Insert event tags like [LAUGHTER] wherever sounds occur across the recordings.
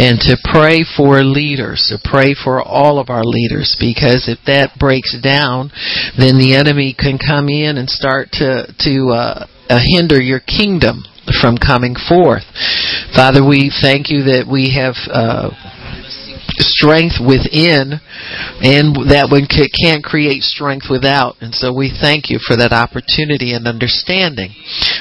and to pray for leaders, to pray for all of our leaders, because if that breaks down, then the enemy can come in and start to to uh, uh, hinder your kingdom from coming forth. Father, we thank you that we have. Uh, strength within and that one can't create strength without. And so we thank you for that opportunity and understanding.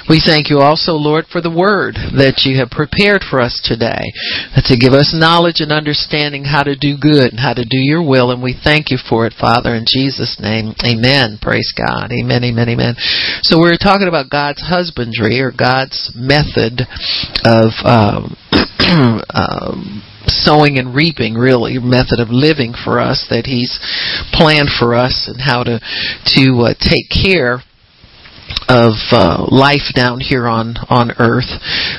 We thank you also, Lord, for the word that you have prepared for us today to give us knowledge and understanding how to do good and how to do your will. And we thank you for it, Father, in Jesus' name. Amen. Praise God. Amen, amen, amen. So we're talking about God's husbandry or God's method of um, [CLEARS THROAT] um, sowing and reaping really method of living for us that he's planned for us and how to to uh, take care of uh, life down here on on earth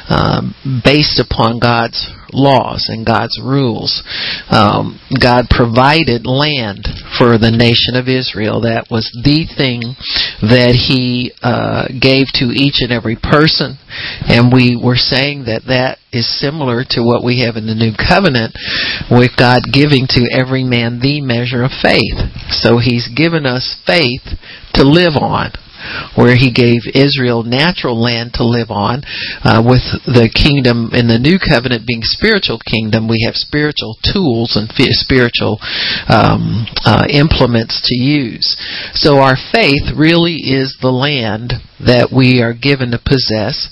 um, based upon God's laws and God's rules. Um, God provided land for the nation of Israel. That was the thing that He uh, gave to each and every person, and we were saying that that is similar to what we have in the New Covenant, with God giving to every man the measure of faith. So He's given us faith to live on where he gave Israel natural land to live on. Uh, with the kingdom in the new covenant being spiritual kingdom, we have spiritual tools and spiritual um, uh, implements to use. So our faith really is the land that we are given to possess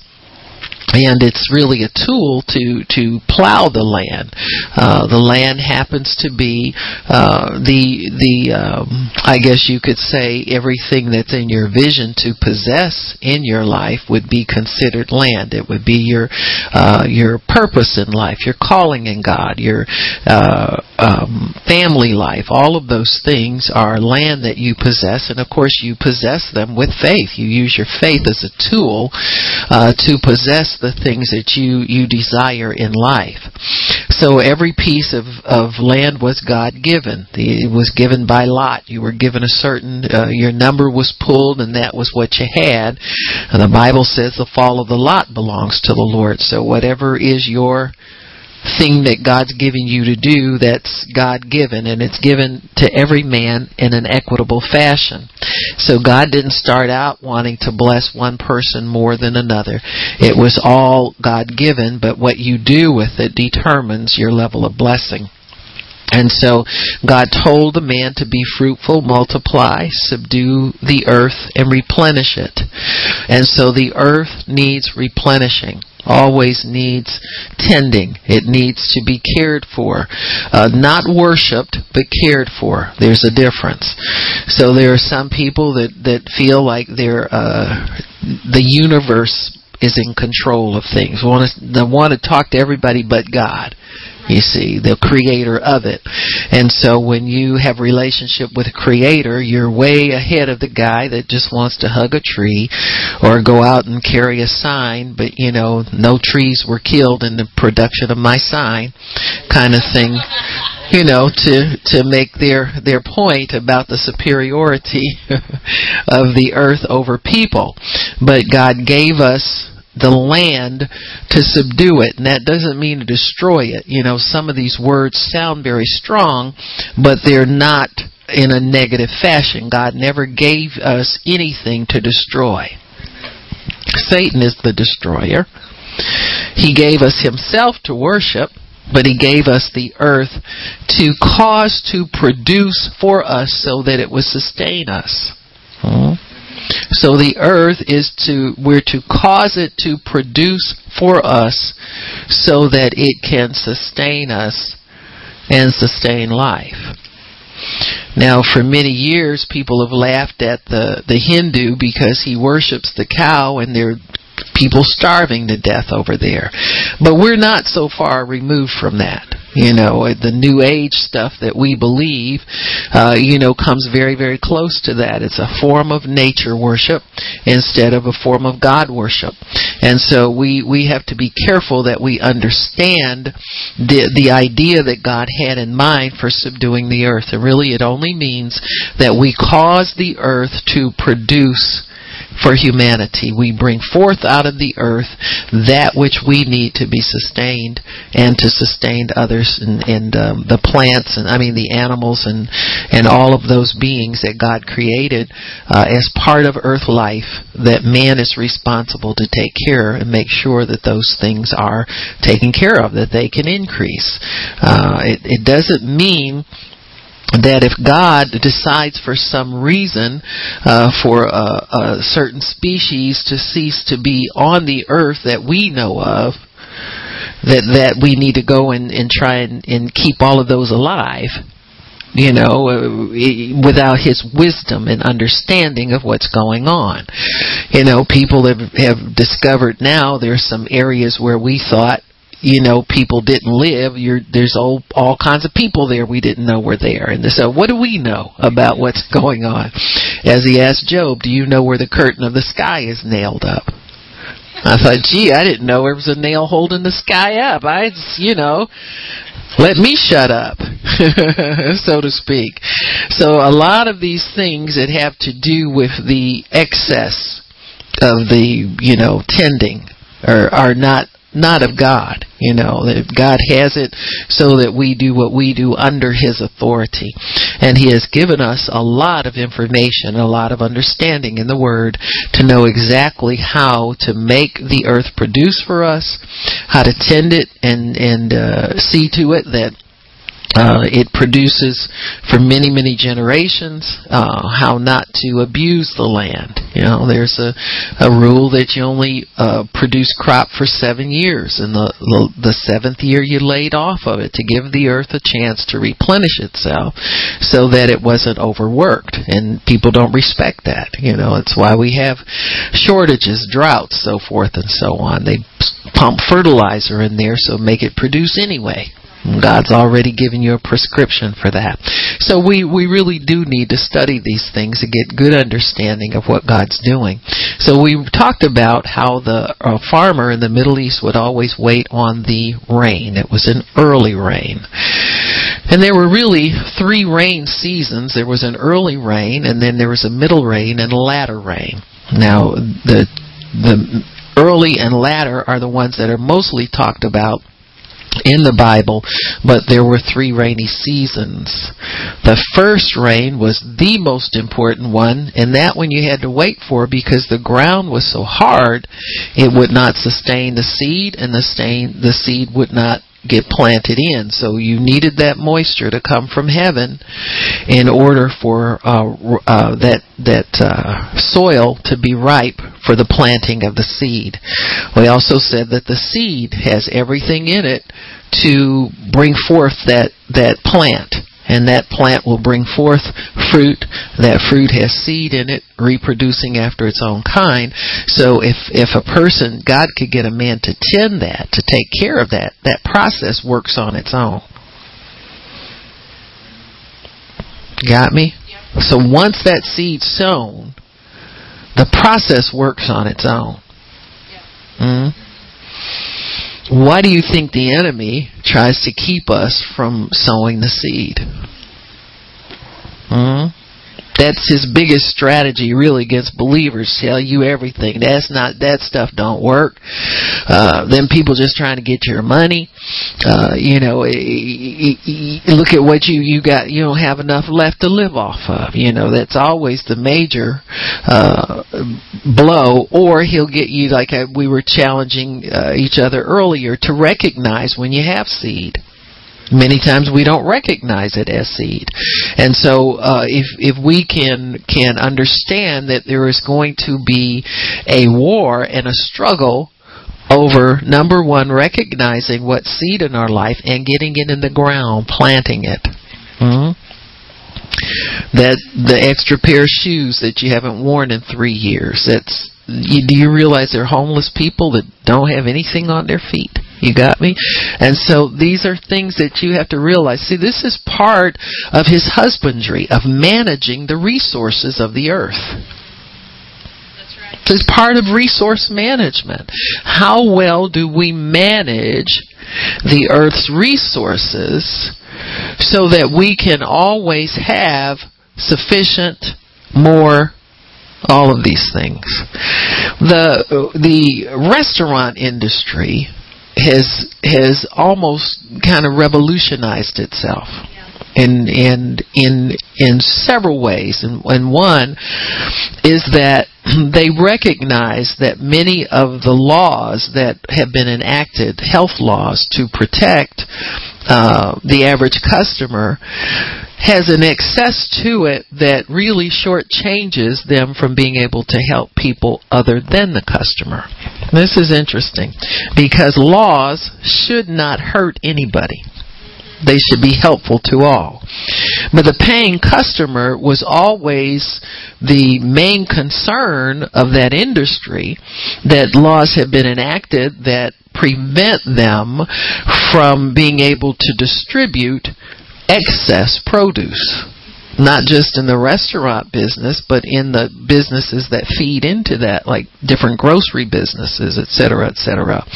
and it's really a tool to to plow the land. Uh, the land happens to be uh, the the um, I guess you could say everything that's in your vision to possess in your life would be considered land. It would be your uh, your purpose in life, your calling in God, your uh, um, family life. All of those things are land that you possess, and of course you possess them with faith. You use your faith as a tool uh, to possess the things that you, you desire in life. So every piece of, of land was God given. It was given by lot. You were given a certain, uh, your number was pulled and that was what you had. And the Bible says the fall of the lot belongs to the Lord. So whatever is your thing that God's giving you to do that's God given and it's given to every man in an equitable fashion. So God didn't start out wanting to bless one person more than another. It was all God given, but what you do with it determines your level of blessing. And so God told the man to be fruitful, multiply, subdue the earth, and replenish it. And so the earth needs replenishing always needs tending. It needs to be cared for. Uh, not worshipped, but cared for. There's a difference. So there are some people that, that feel like they're, uh, the universe is in control of things. Want to, they want to talk to everybody but God you see, the creator of it. And so when you have relationship with a creator, you're way ahead of the guy that just wants to hug a tree or go out and carry a sign, but you know, no trees were killed in the production of my sign kind of thing you know to to make their their point about the superiority [LAUGHS] of the earth over people but God gave us the land to subdue it. And that doesn't mean to destroy it. You know, some of these words sound very strong, but they're not in a negative fashion. God never gave us anything to destroy. Satan is the destroyer. He gave us himself to worship, but he gave us the earth to cause to produce for us so that it would sustain us. Hmm? So the earth is to, we're to cause it to produce for us so that it can sustain us and sustain life. Now, for many years, people have laughed at the, the Hindu because he worships the cow and there are people starving to death over there. But we're not so far removed from that. You know, the new age stuff that we believe, uh, you know, comes very, very close to that. It's a form of nature worship instead of a form of God worship. And so we, we have to be careful that we understand the, the idea that God had in mind for subduing the earth. And really it only means that we cause the earth to produce for humanity. We bring forth out of the earth that which we need to be sustained and to sustain others and, and um, the plants and I mean the animals and and all of those beings that God created uh, as part of earth life that man is responsible to take care and make sure that those things are taken care of that they can increase. Uh, it, it doesn't mean that if God decides for some reason uh, for a, a certain species to cease to be on the earth that we know of, that that we need to go and, and try and, and keep all of those alive you know, uh, without his wisdom and understanding of what's going on. You know, people have, have discovered now there's some areas where we thought you know people didn't live you're there's all all kinds of people there we didn't know were there. And so what do we know about what's [LAUGHS] going on? As he asked job do you know where the curtain of the sky is nailed up? I thought gee i didn't know there was a nail holding the sky up. I you know let me shut up [LAUGHS] so to speak. So a lot of these things that have to do with the excess of the you know tending are are not not of God. You know, that God has it so that we do what we do under His authority. And He has given us a lot of information, a lot of understanding in the Word to know exactly how to make the earth produce for us, how to tend it and, and, uh, see to it that uh, it produces for many, many generations. Uh, how not to abuse the land. You know, there's a, a rule that you only uh, produce crop for seven years, and the, the the seventh year you laid off of it to give the earth a chance to replenish itself, so that it wasn't overworked. And people don't respect that. You know, it's why we have shortages, droughts, so forth and so on. They pump fertilizer in there so make it produce anyway. God's already given you a prescription for that. So we, we really do need to study these things to get good understanding of what God's doing. So we talked about how the farmer in the Middle East would always wait on the rain. It was an early rain. And there were really three rain seasons. There was an early rain, and then there was a middle rain and a latter rain. Now, the, the early and latter are the ones that are mostly talked about in the Bible, but there were three rainy seasons. The first rain was the most important one, and that one you had to wait for because the ground was so hard, it would not sustain the seed, and the, stain, the seed would not get planted in. So you needed that moisture to come from heaven in order for uh, uh, that that uh, soil to be ripe for the planting of the seed. We also said that the seed has everything in it to bring forth that that plant and that plant will bring forth fruit. That fruit has seed in it, reproducing after its own kind. So if if a person, God could get a man to tend that, to take care of that, that process works on its own. Got me? So once that seed's sown, the process works on its own. Mm-hmm. Why do you think the enemy tries to keep us from sowing the seed? Hmm? That's his biggest strategy, really, against believers. Tell you everything. That's not that stuff. Don't work. Uh, then people just trying to get your money. Uh, you know, look at what you you got. You don't have enough left to live off of. You know, that's always the major uh, blow. Or he'll get you like we were challenging uh, each other earlier to recognize when you have seed. Many times we don't recognize it as seed, and so uh, if if we can can understand that there is going to be a war and a struggle over number one recognizing what seed in our life and getting it in the ground, planting it. Mm-hmm. That the extra pair of shoes that you haven't worn in three years. That's you, do you realize there are homeless people that don't have anything on their feet? You got me? And so these are things that you have to realize. See, this is part of his husbandry, of managing the resources of the earth. That's right. It's part of resource management. How well do we manage the earth's resources so that we can always have sufficient, more, all of these things. The the restaurant industry has has almost kind of revolutionized itself. In in in in several ways. And, and one is that [CLEARS THROAT] they recognize that many of the laws that have been enacted health laws to protect uh, the average customer has an excess to it that really shortchanges them from being able to help people other than the customer. This is interesting because laws should not hurt anybody. They should be helpful to all. But the paying customer was always the main concern of that industry that laws have been enacted that prevent them from being able to distribute excess produce not just in the restaurant business, but in the businesses that feed into that, like different grocery businesses, et cetera, et cetera.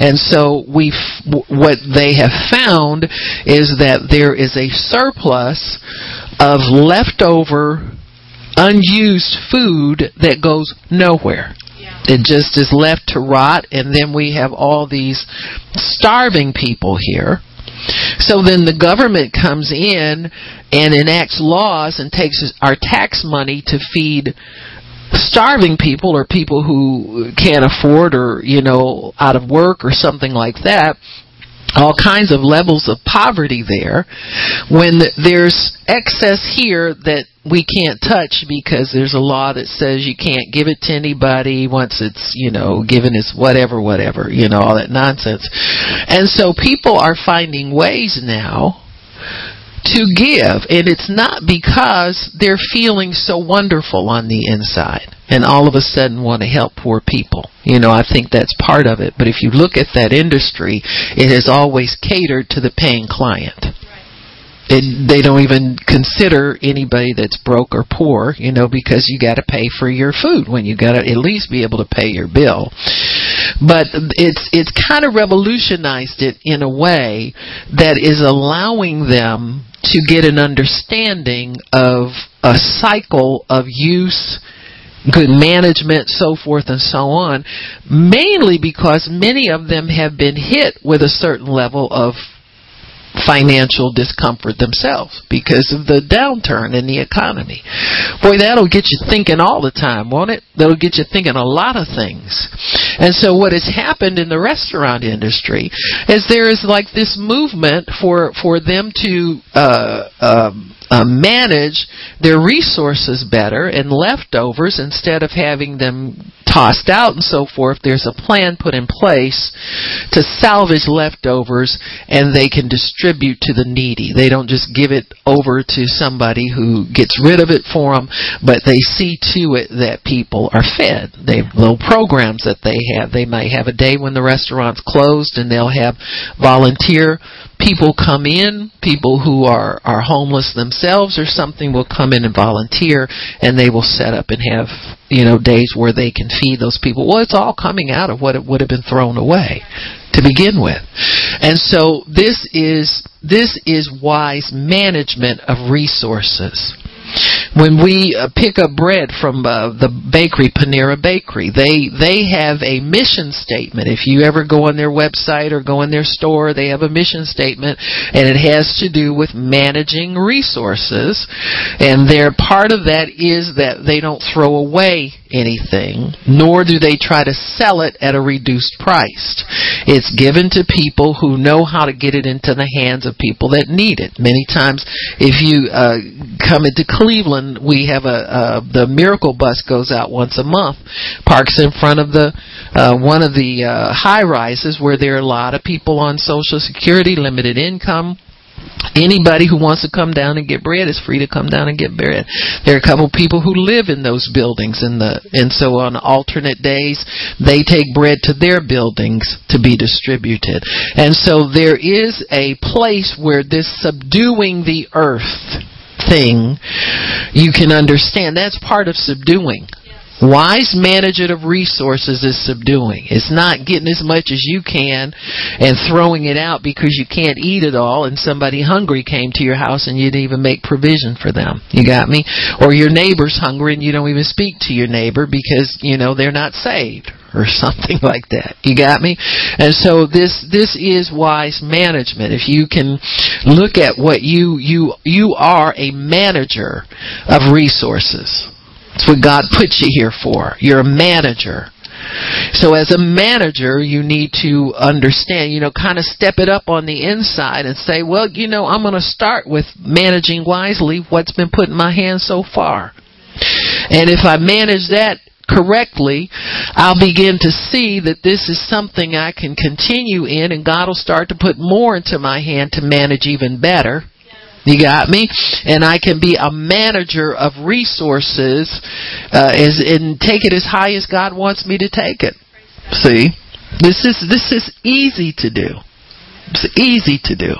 And so we, what they have found is that there is a surplus of leftover, unused food that goes nowhere. It just is left to rot, and then we have all these starving people here so then the government comes in and enacts laws and takes our tax money to feed starving people or people who can't afford or, you know, out of work or something like that all kinds of levels of poverty there when there's excess here that we can't touch because there's a law that says you can't give it to anybody once it's, you know, given as whatever, whatever, you know, all that nonsense. And so people are finding ways now to give, and it's not because they're feeling so wonderful on the inside and all of a sudden want to help poor people. You know, I think that's part of it. But if you look at that industry, it has always catered to the paying client it, they don't even consider anybody that's broke or poor, you know, because you got to pay for your food when you got to at least be able to pay your bill. But it's it's kind of revolutionized it in a way that is allowing them to get an understanding of a cycle of use good management, so forth and so on, mainly because many of them have been hit with a certain level of financial discomfort themselves because of the downturn in the economy. Boy, that'll get you thinking all the time, won't it? That'll get you thinking a lot of things. And so what has happened in the restaurant industry is there is like this movement for, for them to, uh, um, uh, manage their resources better and leftovers instead of having them tossed out and so forth. There's a plan put in place to salvage leftovers and they can distribute to the needy. They don't just give it over to somebody who gets rid of it for them, but they see to it that people are fed. They have little programs that they have. They might have a day when the restaurant's closed and they'll have volunteer people come in, people who are, are homeless themselves or something will come in and volunteer and they will set up and have, you know, days where they can feed those people. Well, it's all coming out of what it would have been thrown away to begin with. And so this is, this is wise management of resources when we uh, pick up bread from uh, the bakery Panera Bakery, they they have a mission statement. If you ever go on their website or go in their store, they have a mission statement, and it has to do with managing resources. And their part of that is that they don't throw away anything, nor do they try to sell it at a reduced price. It's given to people who know how to get it into the hands of people that need it. Many times, if you uh, come into Cleveland, we have a uh, the Miracle Bus goes out once a month, parks in front of the uh, one of the uh, high rises where there are a lot of people on Social Security, limited income Anybody who wants to come down and get bread is free to come down and get bread. There are a couple people who live in those buildings and the and so on alternate days they take bread to their buildings to be distributed. And so there is a place where this subduing the earth thing you can understand that's part of subduing Wise management of resources is subduing. It's not getting as much as you can and throwing it out because you can't eat it all and somebody hungry came to your house and you didn't even make provision for them. You got me? Or your neighbor's hungry and you don't even speak to your neighbor because, you know, they're not saved or something [LAUGHS] like that. You got me? And so this this is wise management. If you can look at what you you you are a manager of resources. That's what God [LAUGHS] put you here for. You're a manager. So as a manager, you need to understand, you know, kind of step it up on the inside and say, well, you know, I'm going to start with managing wisely what's been put in my hands so far. And if I manage that correctly, I'll begin to see that this is something I can continue in and God will start to put more into my hand to manage even better. You got me? And I can be a manager of resources uh, as, and take it as high as God wants me to take it. See? This is this is easy to do. It's easy to do.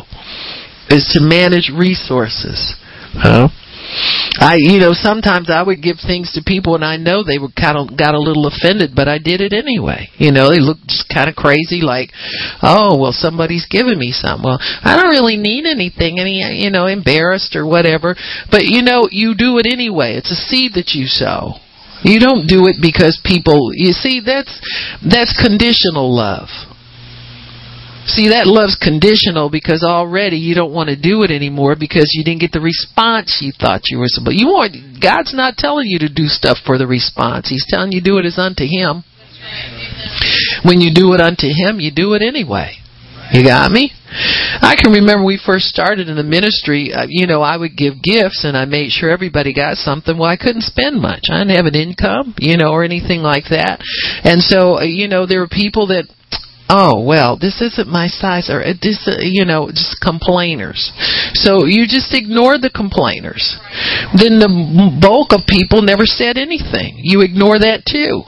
Is to manage resources. Huh? I, you know, sometimes I would give things to people and I know they were kind of got a little offended, but I did it anyway. You know, they looked just kind of crazy, like, oh, well, somebody's giving me something. Well, I don't really need anything, any, you know, embarrassed or whatever. But you know, you do it anyway. It's a seed that you sow. You don't do it because people. You see, that's that's conditional love. See, that love's conditional because already you don't want to do it anymore because you didn't get the response you thought you were supposed. You want God's not telling you to do stuff for the response. He's telling you do it as unto Him. When you do it unto Him, you do it anyway. You got me? I can remember we first started in the ministry, uh, you know, I would give gifts and I made sure everybody got something. Well, I couldn't spend much. I didn't have an income, you know, or anything like that. And so, uh, you know, there were people that oh well this isn't my size or this uh, you know just complainers. So you just ignore the complainers. Then the bulk of people never said anything. You ignore that too.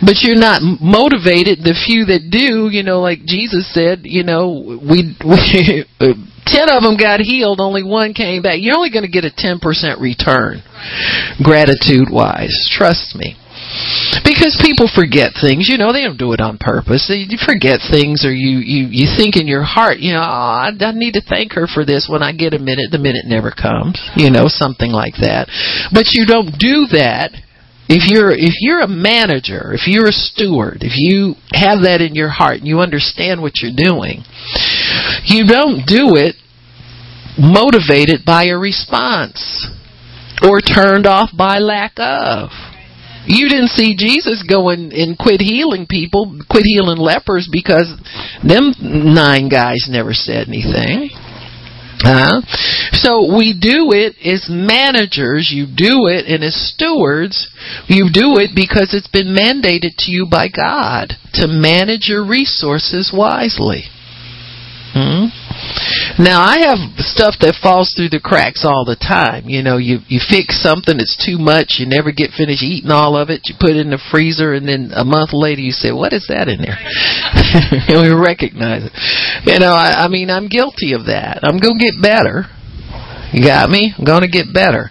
But you're not motivated. The few that do you know like jesus said you know we, we [LAUGHS] ten of them got healed only one came back. You're only going to get a 10% return gratitude wise trust me because people forget things, you know, they don't do it on purpose. They you forget things or you, you, you think in your heart, you know, oh, I, I need to thank her for this when I get a minute. The minute never comes, you know, something like that. But you don't do that if you're if you're a manager, if you're a steward, if you have that in your heart and you understand what you're doing, you don't do it motivated by a response or turned off by lack of. You didn't see Jesus go and, quit healing people, quit healing lepers because them nine guys never said anything. Uh, so we do it as managers, you do it, and as stewards, you do it because it's been mandated to you by God to manage your resources wisely. Hmm? Now I have stuff that falls through the cracks all the time. You know, you you fix something that's too much, you never get finished eating all of it. You put it in the freezer, and then a month later you say, "What is that in there?" [LAUGHS] and we recognize it. You know, I, I mean, I'm guilty of that. I'm gonna get better. You got me? I'm going to get better.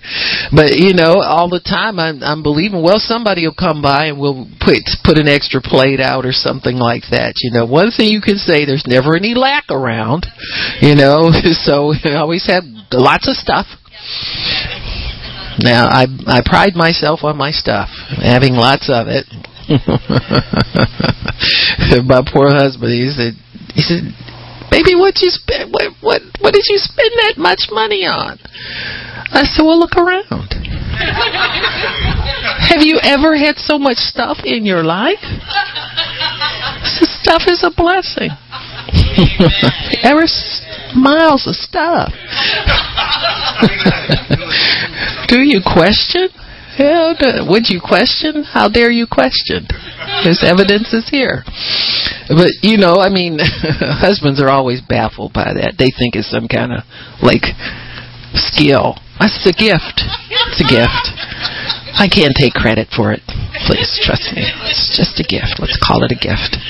But you know, all the time I'm I'm believing well somebody will come by and we'll put put an extra plate out or something like that. You know, one thing you can say there's never any lack around. You know, [LAUGHS] so I always have lots of stuff. Now I I pride myself on my stuff, having lots of it. [LAUGHS] my poor husband, he said he said Baby, what you spend? What what what did you spend that much money on? I said, well, look around. [LAUGHS] Have you ever had so much stuff in your life? This stuff is a blessing. ever miles of stuff. [LAUGHS] [LAUGHS] Do you question? Would you question? How dare you question? There's evidence is here. But you know, I mean, [LAUGHS] husbands are always baffled by that. They think it's some kind of like skill. It's a gift. It's a gift. I can't take credit for it. Please trust me. It's just a gift. Let's call it a gift.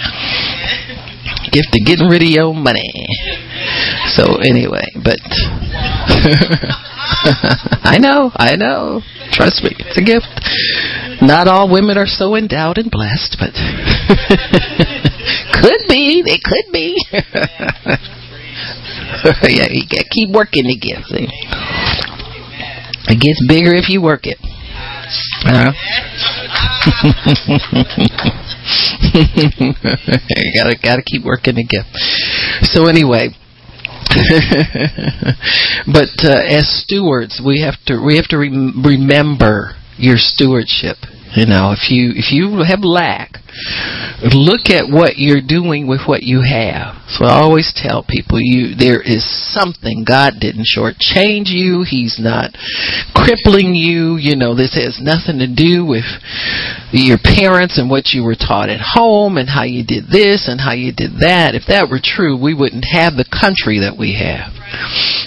Gift of getting rid of your money. So anyway, but [LAUGHS] I know, I know. Trust me, it's a gift. Not all women are so endowed and blessed, but [LAUGHS] could be. They could be. [LAUGHS] yeah, you got to keep working the gift. It gets bigger if you work it. Uh, you [LAUGHS] gotta gotta keep working gift. So anyway, [LAUGHS] but uh, as stewards, we have to we have to re- remember your stewardship. You know, if you if you have lack, look at what you're doing with what you have. So I always tell people you there is something God didn't shortchange you. He's not crippling you. You know, this has nothing to do with your parents and what you were taught at home and how you did this and how you did that. If that were true, we wouldn't have the country that we have.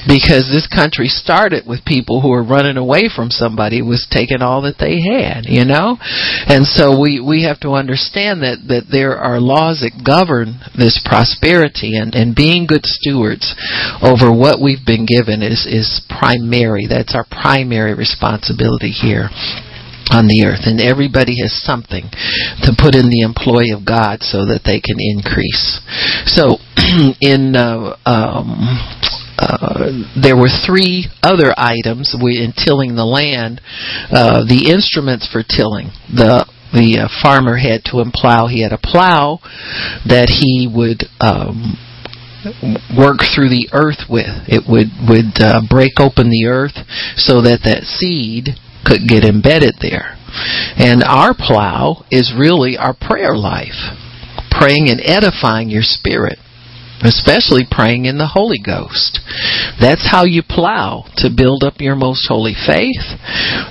Because this country started with people who were running away from somebody who was taking all that they had, you know? And so we, we have to understand that, that there are laws that govern this prosperity and, and being good stewards over what we've been given is, is primary. That's our primary responsibility here on the earth, and everybody has something to put in the employ of God so that they can increase. So, [CLEARS THROAT] in uh, um, uh, there were three other items we, in tilling the land. Uh, the instruments for tilling. The the uh, farmer had to plow. He had a plow that he would um, work through the earth with. It would would uh, break open the earth so that that seed could get embedded there. And our plow is really our prayer life, praying and edifying your spirit, especially praying in the Holy Ghost. That's how you plow to build up your most holy faith.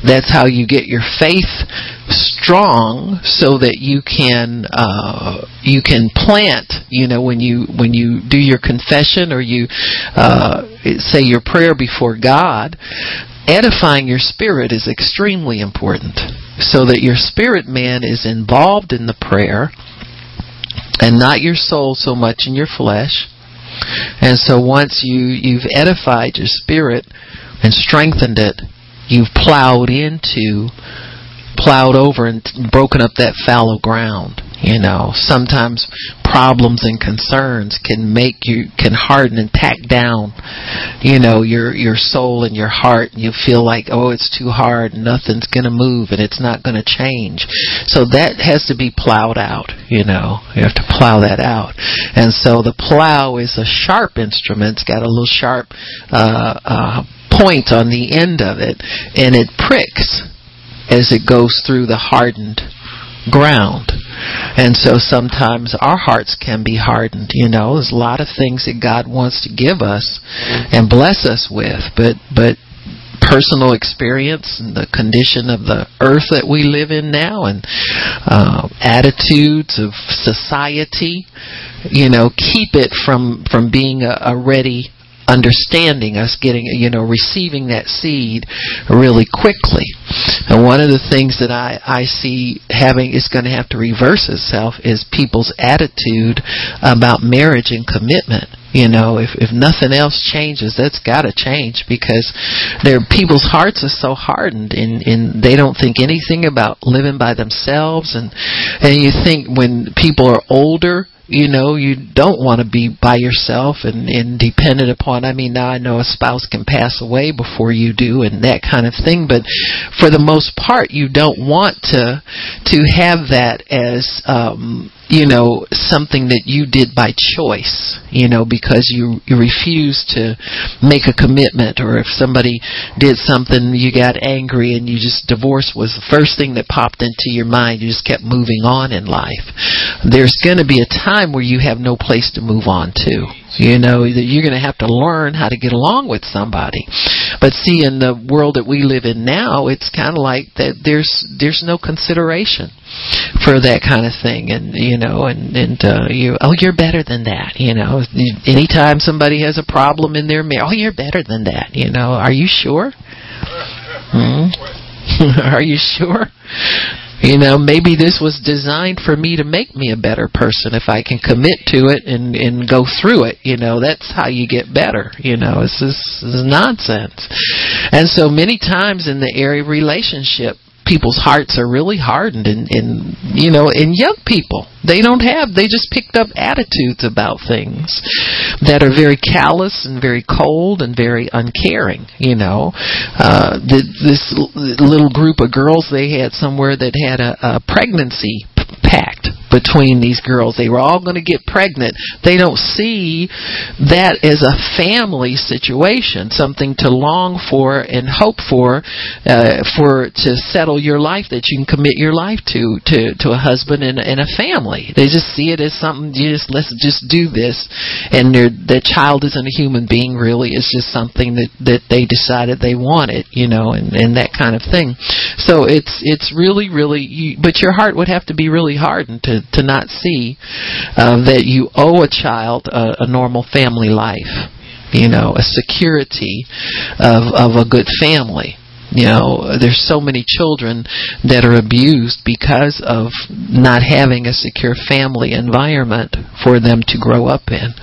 That's how you get your faith strong so that you can uh, you can plant. You know when you when you do your confession or you uh, say your prayer before God edifying your spirit is extremely important so that your spirit man is involved in the prayer and not your soul so much in your flesh. And so once you, you've edified your spirit and strengthened it, you've plowed into, plowed over and broken up that fallow ground. You know, sometimes problems and concerns can make you can harden and tack down, you know, your your soul and your heart, and you feel like, oh, it's too hard, nothing's gonna move, and it's not gonna change. So that has to be plowed out. You know, you have to plow that out, and so the plow is a sharp instrument. It's got a little sharp uh, uh, point on the end of it, and it pricks as it goes through the hardened ground. And so sometimes our hearts can be hardened. You know, there's a lot of things that God wants to give us and bless us with, but but personal experience and the condition of the earth that we live in now and uh, attitudes of society you know keep it from from being a, a ready understanding us getting you know receiving that seed really quickly and one of the things that I, I see having is going to have to reverse itself is people's attitude about marriage and commitment. You know if if nothing else changes that's got to change because their people's hearts are so hardened and and they don't think anything about living by themselves. And and you think when people are older you know you don't want to be by yourself and, and dependent upon i mean now i know a spouse can pass away before you do and that kind of thing but for the most part you don't want to to have that as um you know something that you did by choice you know because you you refused to make a commitment or if somebody did something you got angry and you just divorce was the first thing that popped into your mind. You just kept moving on in life. There's going to be a time where you have no place to move on to you know that you're going to have to learn how to get along with somebody. But see in the world that we live in now it's kind of like that there's there's no consideration for that kind of thing. And you know and and uh you oh you're better than that you know. Anytime somebody has a problem in their marriage oh you're better than that you know. Are you sure? Hmm? [LAUGHS] are you sure you know, maybe this was designed for me to make me a better person if I can commit to it and and go through it. You know, that's how you get better. You know, is, this is nonsense. And so many times in the area relationship, people's hearts are really hardened and, and you know, and young people. They don't have, they just picked up attitudes about things that are very callous and very cold and very uncaring, you know. Uh, the, this little group of girls they had somewhere that had a, a pregnancy between these girls. They were all going to get pregnant. They don't see that as a family situation, something to long for and hope for, uh, for to settle your life that you can commit your life to to to a husband and, and a family. They just see it as something. You just let's just do this, and the child isn't a human being really. It's just something that that they decided they wanted, you know, and and that kind of thing. So it's it's really really. You, but your heart would have to be really hardened to to not see uh, that you owe a child a, a normal family life, you know, a security of of a good family. You know, there's so many children that are abused because of not having a secure family environment for them to grow up in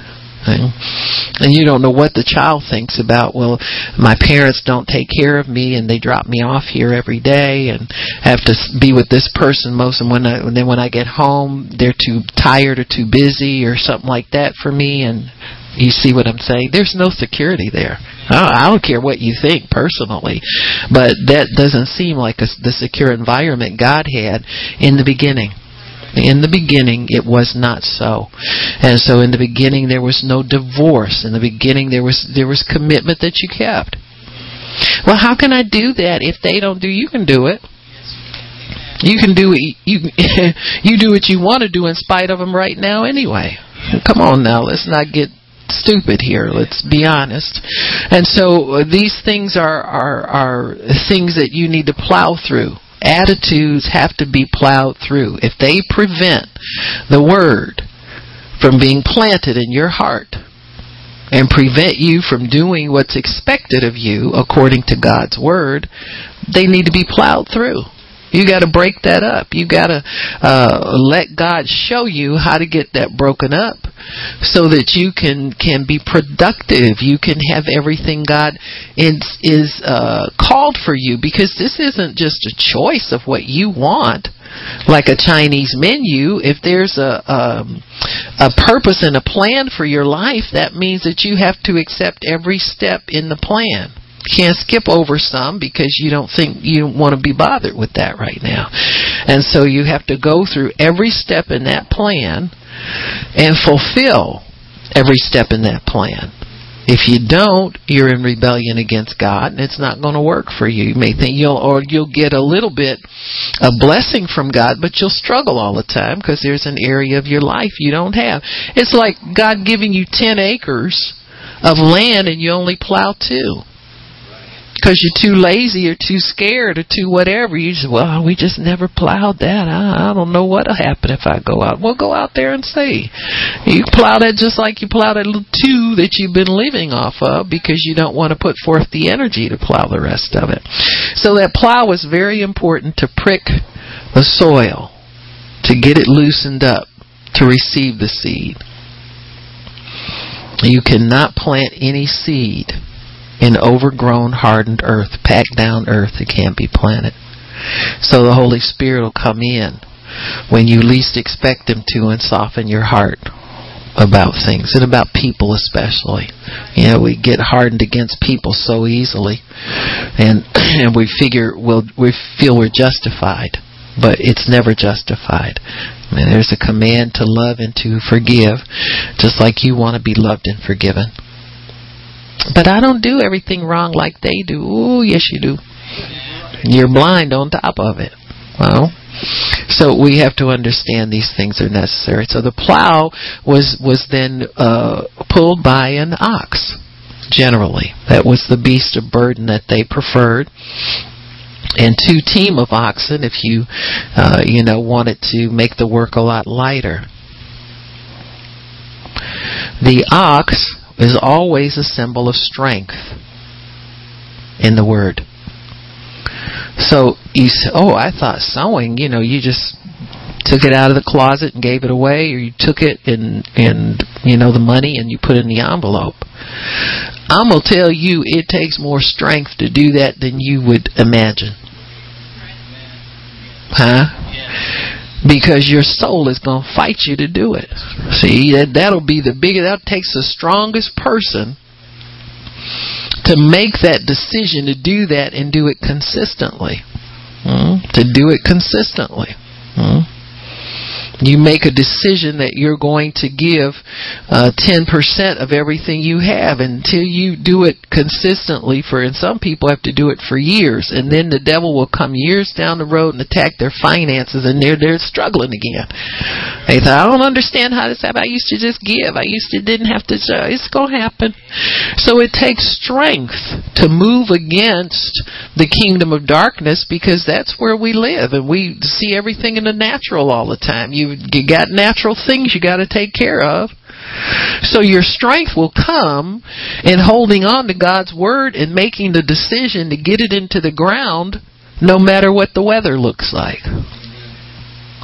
And you don't know what the child thinks about, well, my parents don't take care of me and they drop me off here every day and have to be with this person most and when I, and then when I get home, they're too tired or too busy or something like that for me and you see what I'm saying? There's no security there. I don't care what you think personally, but that doesn't seem like a, the secure environment God had in the beginning. In the beginning, it was not so. And so in the beginning, there was no divorce. In the beginning, there was, there was commitment that you kept. Well, how can I do that if they don't do? You can do it. You can do it. You [LAUGHS] you do what you want to do in spite of them right now anyway. Come on now, let's not get stupid here. Let's be honest. And so uh, these things are are are things that you need to plow through attitudes have to be plowed through. If they prevent the word from being planted in your heart and prevent you from doing what's expected of you according to God's word, they need to be plowed through. You got to break that up. You got to uh, let God show you how to get that broken up, so that you can can be productive. You can have everything God is is uh, called for you. Because this isn't just a choice of what you want, like a Chinese menu. If there's a um, a purpose and a plan for your life, that means that you have to accept every step in the plan can't skip over some because you don't think you want to be bothered with that right now. And so you have to go through every step in that plan and fulfill every step in that plan. If you don't, you're in rebellion against God and it's not going to work for you. You may think you'll or you'll get a little bit a blessing from God, but you'll struggle all the time because there's an area of your life you don't have. It's like God giving you 10 acres of land and you only plow 2 because you're too lazy or too scared or too whatever. You just, well, we just never plowed that. I, I don't know what'll happen if I go out. Well, go out there and see. You plow that just like you plow that little two that you've been living off of because you don't want to put forth the energy to plow the rest of it. So that plow was very important to prick the soil, to get it loosened up, to receive the seed. You cannot plant any seed in overgrown, hardened earth, packed down earth that can't be planted. So the Holy Spirit will come in when you least expect Him to and soften your heart about things and about people especially. You know, we get hardened against people so easily, and [CLEARS THROAT] and we figure we'll we feel we're justified, but it's never justified. I mean, there's a command to love and to forgive, just like you want to be loved and forgiven. But I don't do everything wrong like they do. Oh, yes, you do. You're blind on top of it. Well, so we have to understand these things are necessary. So the plow was was then uh, pulled by an ox. Generally, that was the beast of burden that they preferred. And two team of oxen if you, uh, you know, wanted to make the work a lot lighter. The ox is always a symbol of strength in the word. So you say, oh, I thought sowing, you know, you just took it out of the closet and gave it away, or you took it and and you know the money and you put it in the envelope. I'm gonna tell you, it takes more strength to do that than you would imagine. Huh? Because your soul is going to fight you to do it. See, that, that'll be the biggest, that takes the strongest person to make that decision to do that and do it consistently. Hmm? To do it consistently. Hmm? You make a decision that you're going to give uh, 10% of everything you have until you do it consistently for, and some people have to do it for years, and then the devil will come years down the road and attack their finances, and they're, they're struggling again. They say, I don't understand how this happened. I used to just give. I used to didn't have to, uh, it's going to happen. So it takes strength to move against the kingdom of darkness because that's where we live, and we see everything in the natural all the time. You you got natural things you got to take care of. So your strength will come in holding on to God's word and making the decision to get it into the ground no matter what the weather looks like.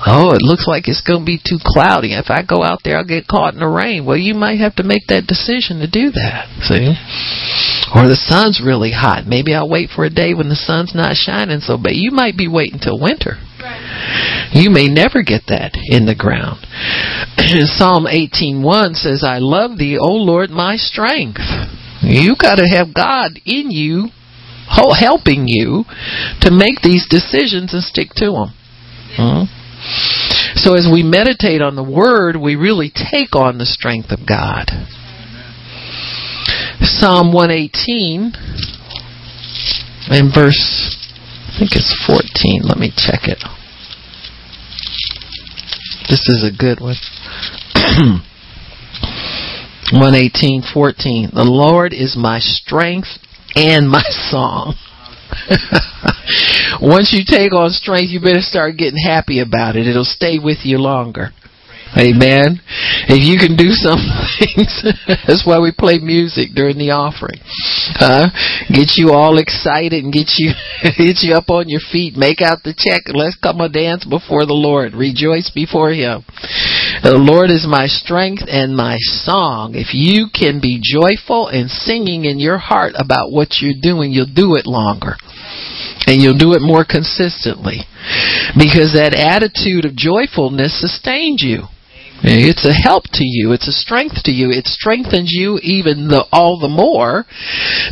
Oh, it looks like it's going to be too cloudy. If I go out there, I'll get caught in the rain. Well, you might have to make that decision to do that. See? Or the sun's really hot. Maybe I'll wait for a day when the sun's not shining so bad. You might be waiting till winter. You may never get that in the ground. [CLEARS THROAT] Psalm 18:1 says, "I love thee, O Lord, my strength." You got to have God in you helping you to make these decisions and stick to them. Hmm? So as we meditate on the word, we really take on the strength of God. Psalm 118 and verse I think it's 14. Let me check it. This is a good one. [CLEARS THROAT] 118:14 The Lord is my strength and my song. [LAUGHS] Once you take on strength, you better start getting happy about it. It'll stay with you longer. Amen. If you can do some [LAUGHS] things, that's why we play music during the offering. Uh, get you all excited and get you [LAUGHS] get you up on your feet. Make out the check. Let's come and dance before the Lord. Rejoice before Him. The Lord is my strength and my song. If you can be joyful and singing in your heart about what you're doing, you'll do it longer. And you'll do it more consistently. Because that attitude of joyfulness sustains you. Eh, it's a help to you. It's a strength to you. It strengthens you even the, all the more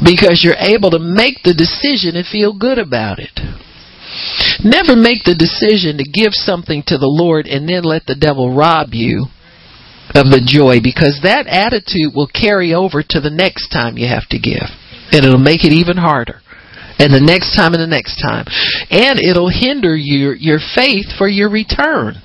because you're able to make the decision and feel good about it. Never make the decision to give something to the Lord and then let the devil rob you of the joy because that attitude will carry over to the next time you have to give. And it'll make it even harder. And the next time and the next time. And it'll hinder your, your faith for your return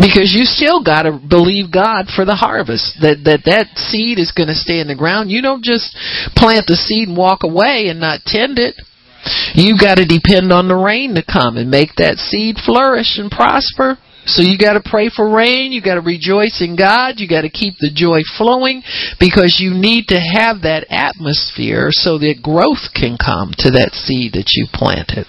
because you still got to believe God for the harvest. That that that seed is going to stay in the ground. You don't just plant the seed and walk away and not tend it. You got to depend on the rain to come and make that seed flourish and prosper. So you got to pray for rain. You got to rejoice in God. You got to keep the joy flowing because you need to have that atmosphere so that growth can come to that seed that you planted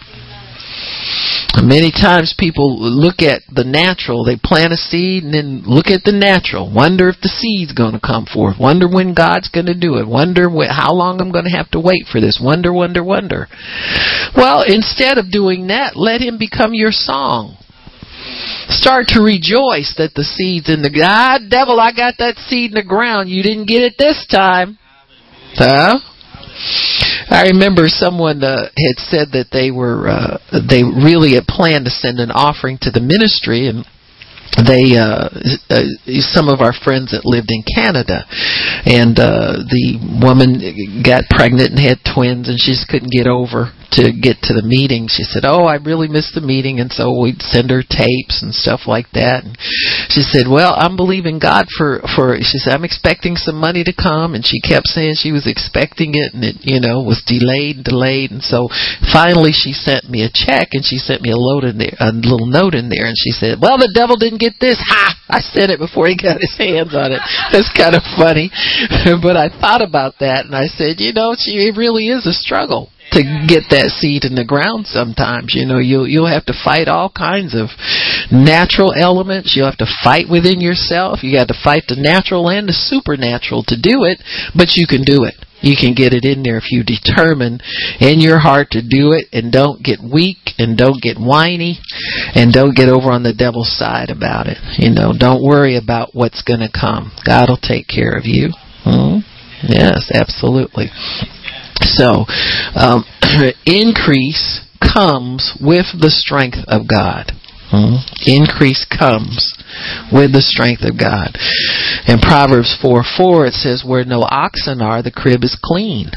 Many times people look at the natural, they plant a seed and then look at the natural, wonder if the seed's going to come forth, wonder when God's going to do it, wonder how long I'm going to have to wait for this, wonder, wonder, wonder. Well, instead of doing that, let Him become your song. Start to rejoice that the seed's in the ah devil, I got that seed in the ground. You didn't get it this time. Huh? I remember someone uh, had said that they were uh, they really had planned to send an offering to the ministry and they uh, uh some of our friends that lived in Canada and uh the woman got pregnant and had twins and she just couldn't get over to get to the meeting. She said, "Oh, I really missed the meeting," and so we'd send her tapes and stuff like that. And she said, "Well, I'm believing God for for." She said, "I'm expecting some money to come," and she kept saying she was expecting it, and it you know was delayed, and delayed, and so finally she sent me a check, and she sent me a load in there, a little note in there, and she said, "Well, the devil didn't get this. [LAUGHS] Ha! I sent it before he got his hands on it." [LAUGHS] That's kind of funny, [LAUGHS] but I thought about that, and I said, you know, she, it really is a struggle to get that seed in the ground sometimes you know you'll you'll have to fight all kinds of natural elements you'll have to fight within yourself you got to fight the natural and the supernatural to do it but you can do it You can get it in there if you determine in your heart to do it and don't get weak and don't get whiny and don't get over on the devil's side about it. You know, don't worry about what's going to come. God will take care of you. hmm Yes, absolutely. So, um, [CLEARS THROAT] increase comes with the strength of God. Hmm? Increase comes with the strength of God. In Proverbs 4 4, it says, Where no oxen are, the crib is clean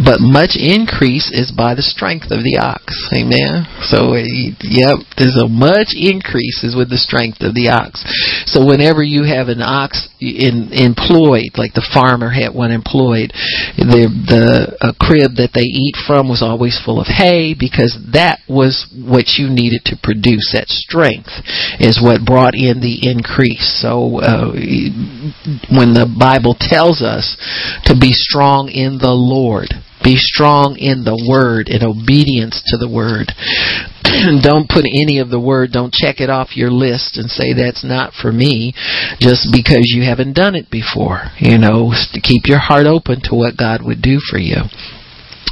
but much increase is by the strength of the ox. Amen. So, yep, there's a much increase is with the strength of the ox. So, whenever you have an ox in, employed, like the farmer had one employed, the the crib that they eat from was always full of hay because that was what you needed to produce. That strength is what brought in the increase. So, uh, when the Bible tells us to be strong in the Lord be strong in the word, in obedience to the word. [CLEARS THROAT] don't put any of the word, don't check it off your list and say that's not for me just because you haven't done it before. You know, to keep your heart open to what God would do for you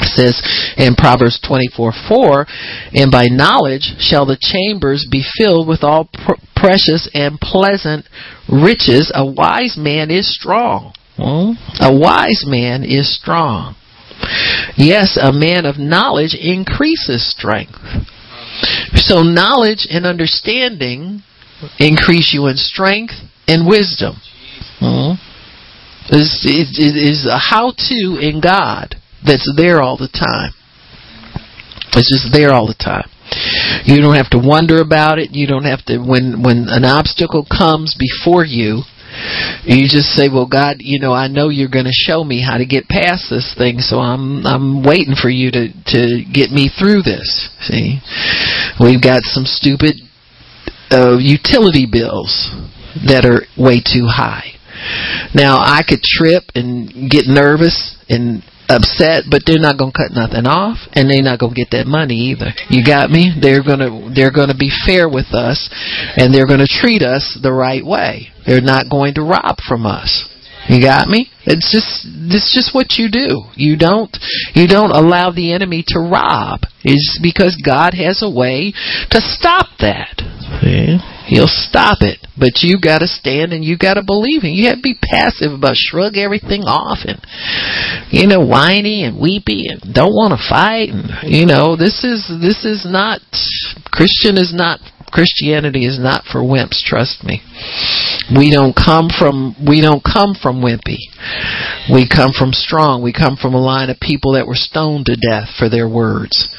It says in Proverbs 24 4, and by knowledge shall the chambers be filled with all pr- precious and pleasant riches. A wise man is strong. Hmm? A wise man is strong. Yes, a man of knowledge increases strength. So knowledge and understanding increase you in strength and wisdom. Mm-hmm. Is, is, a how-to in God that's there all the time. It's just there all the time. You don't have to wonder about it. You don't have to when when an obstacle comes before you you just say, "Well, God, you know, I know you're going to show me how to get past this thing, so I'm I'm waiting for you to to get me through this." See, we've got some stupid uh, utility bills that are way too high. Now I could trip and get nervous and upset, but they're not going to cut nothing off, and they're not going to get that money either. You got me? They're going to they're going to be fair with us, and they're going to treat us the right way. They're not going to rob from us. You got me? It's just it's just what you do. You don't you don't allow the enemy to rob. It's because God has a way to stop that. See? He'll stop it. But you gotta stand and you gotta believe him. You have to be passive about shrug everything off and you know, whiny and weepy and don't want to fight and you know, this is this is not Christian is not Christianity is not for wimps, trust me. We don't come from we don't come from wimpy. We come from strong. We come from a line of people that were stoned to death for their words.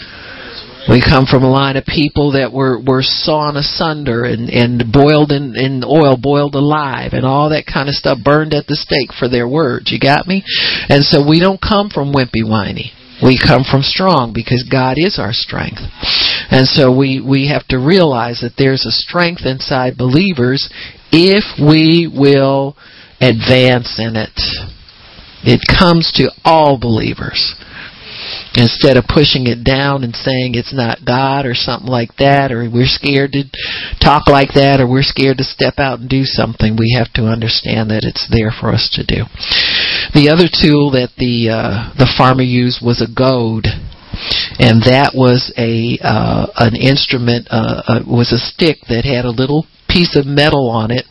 We come from a line of people that were, were sawn asunder and, and boiled in, in oil, boiled alive, and all that kind of stuff, burned at the stake for their words. You got me? And so we don't come from wimpy whiny. We come from strong because God is our strength. And so we, we have to realize that there's a strength inside believers if we will advance in it. It comes to all believers instead of pushing it down and saying it's not God or something like that, or we're scared to talk like that, or we're scared to step out and do something, we have to understand that it's there for us to do. The other tool that the uh, the farmer used was a goad. And that was a uh, an instrument, uh, uh, was a stick that had a little piece of metal on it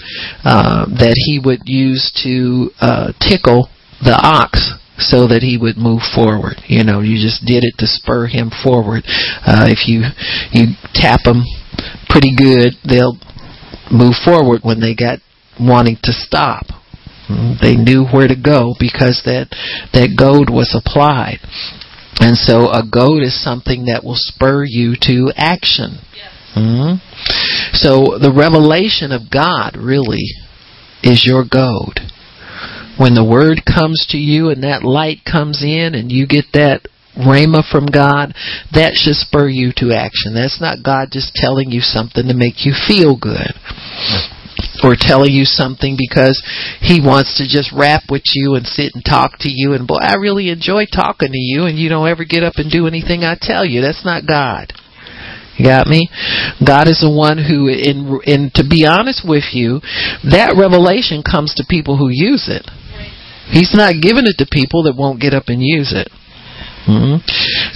uh, that he would use to uh, tickle the ox so that he would move forward. You know, you just did it to spur him forward. Uh, if you you tap them pretty good, they'll move forward when they got wanting to stop. They knew where to go because that that goad was applied. And so a goad is something that will spur you to action. Mm-hmm. So the revelation of God really is your goad when the word comes to you and that light comes in and you get that rhema from God, that should spur you to action. That's not God just telling you something to make you feel good. Or telling you something because he wants to just rap with you and sit and talk to you and boy, I really enjoy talking to you and you don't ever get up and do anything I tell you. That's not God. You got me? God is the one who, in, in to be honest with you, that revelation comes to people who use it. He's not giving it to people that won't get up and use it. Mm-hmm.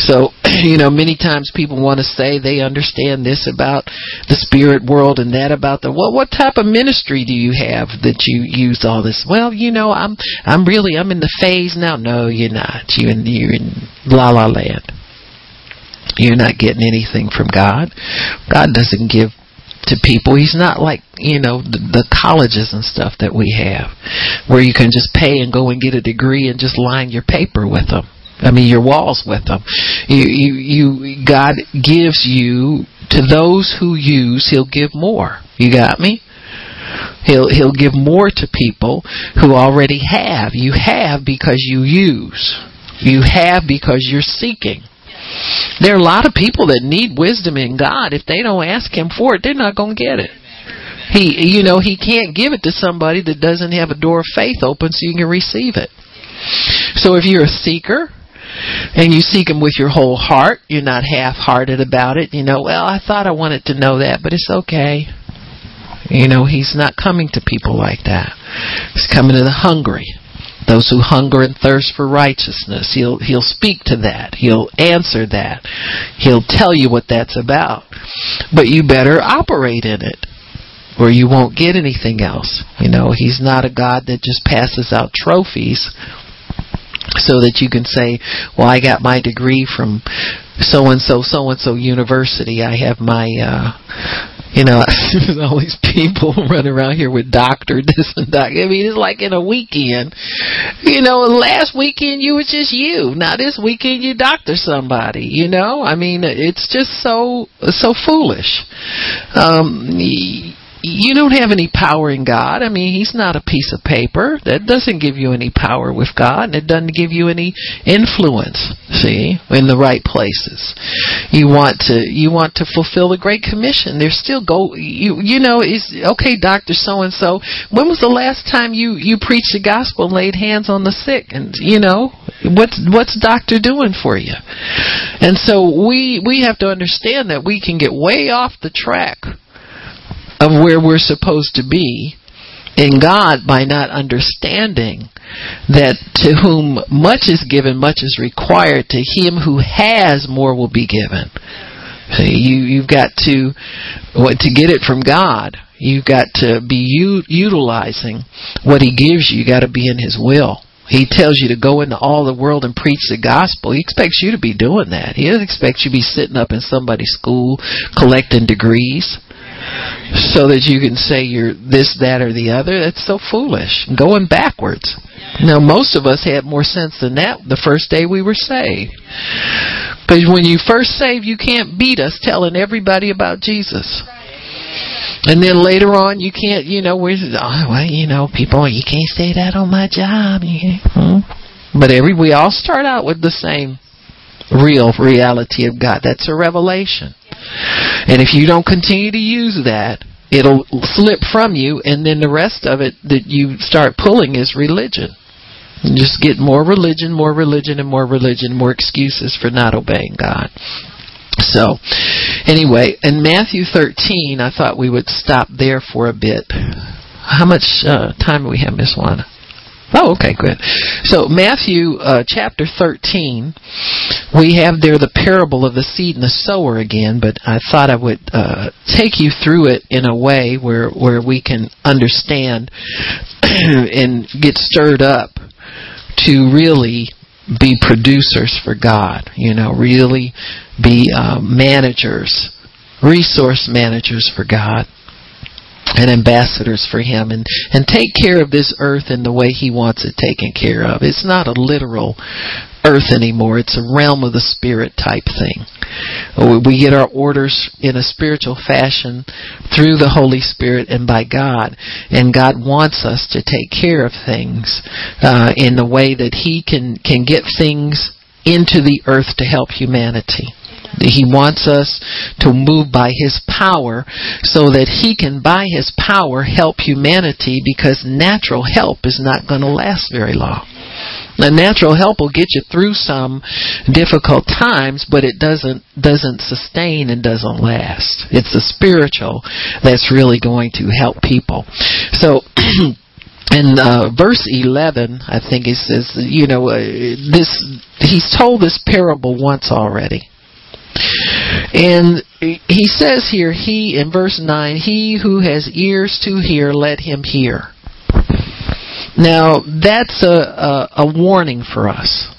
So, [CLEARS THROAT] you know, many times people want to say they understand this about the spirit world and that about the well. What type of ministry do you have that you use all this? Well, you know, I'm I'm really I'm in the phase now. No, you're not. You in you're in la la land. You're not getting anything from God. God doesn't give to people. He's not like, you know, the, the colleges and stuff that we have where you can just pay and go and get a degree and just line your paper with them. I mean, your walls with them. You, you, you, God gives you to those who use. He'll give more. You got me? He'll he'll give more to people who already have. You have because you use. You have because you're seeking. There are a lot of people that need wisdom in God. If they don't ask Him for it, they're not going to get it. He, you know, He can't give it to somebody that doesn't have a door of faith open so you can receive it. So if you're a seeker, and you seek him with your whole heart. You're not half-hearted about it. You know, well, I thought I wanted to know that, but it's okay. You know, he's not coming to people like that. He's coming to the hungry. Those who hunger and thirst for righteousness. He'll he'll speak to that. He'll answer that. He'll tell you what that's about. But you better operate in it or you won't get anything else. You know, he's not a God that just passes out trophies so that you can say, well, I got my degree from so and so, so and so university. I have my, uh, you know, [LAUGHS] all these people [LAUGHS] running around here with doctor [LAUGHS] this and that. I mean, it's like in a weekend. You know, last weekend you was just you. Now this weekend you doctor somebody. You know, I mean, it's just so so foolish. Um, you don't have any power in God. I mean, He's not a piece of paper. That doesn't give you any power with God, and it doesn't give you any influence. See, in the right places. You want to you want to fulfill the Great Commission. There's still go. You you know is okay, Doctor So and So. When was the last time you you preached the gospel and laid hands on the sick? And you know what's what's Doctor doing for you? And so we we have to understand that we can get way off the track of where we're supposed to be in God by not understanding that to whom much is given, much is required. To him who has, more will be given. See, you you've got to to get it from God. You've got to be u- utilizing what He gives you. You got to be in His will. He tells you to go into all the world and preach the gospel. He expects you to be doing that. He doesn't expect you to be sitting up in somebody's school collecting degrees so that you can say you're this, that, or the other. That's so foolish. Going backwards. Now, most of us had more sense than that the first day we were saved. Because when you first saved, you can't beat us telling everybody about Jesus. And then later on, you can't, you know, we're, oh, well, you know, people, you can't say that on my job. Hmm? But every, we all start out with the same real reality of God. That's a revelation. And if you don't continue to use that, it'll slip from you, and then the rest of it that you start pulling is religion. You just get more religion, more religion, and more religion, more excuses for not obeying God. So, anyway, in Matthew 13, I thought we would stop there for a bit. How much uh, time do we have, Miss Juana? Oh, okay, good. So Matthew uh, chapter 13, we have there the parable of the seed and the sower again, but I thought I would uh, take you through it in a way where, where we can understand [CLEARS THROAT] and get stirred up to really be producers for God, you know, really be uh, managers, resource managers for God and ambassadors for him and and take care of this earth in the way he wants it taken care of. It's not a literal earth anymore. It's a realm of the spirit type thing. We get our orders in a spiritual fashion through the holy spirit and by god. And god wants us to take care of things uh, in the way that he can can get things into the earth to help humanity he wants us to move by His power so that He can, by His power, help humanity because natural help is not going to last very long. The natural help will get you through some difficult times, but it doesn't doesn't sustain and doesn't last. It's the spiritual that's really going to help people. So [CLEARS THROAT] in uh, verse 11, I think it says, you know, uh, this he's told this parable once already. And he says here, he, in verse 9, he who has ears to hear, let him hear. Now, that's a, a, a warning for us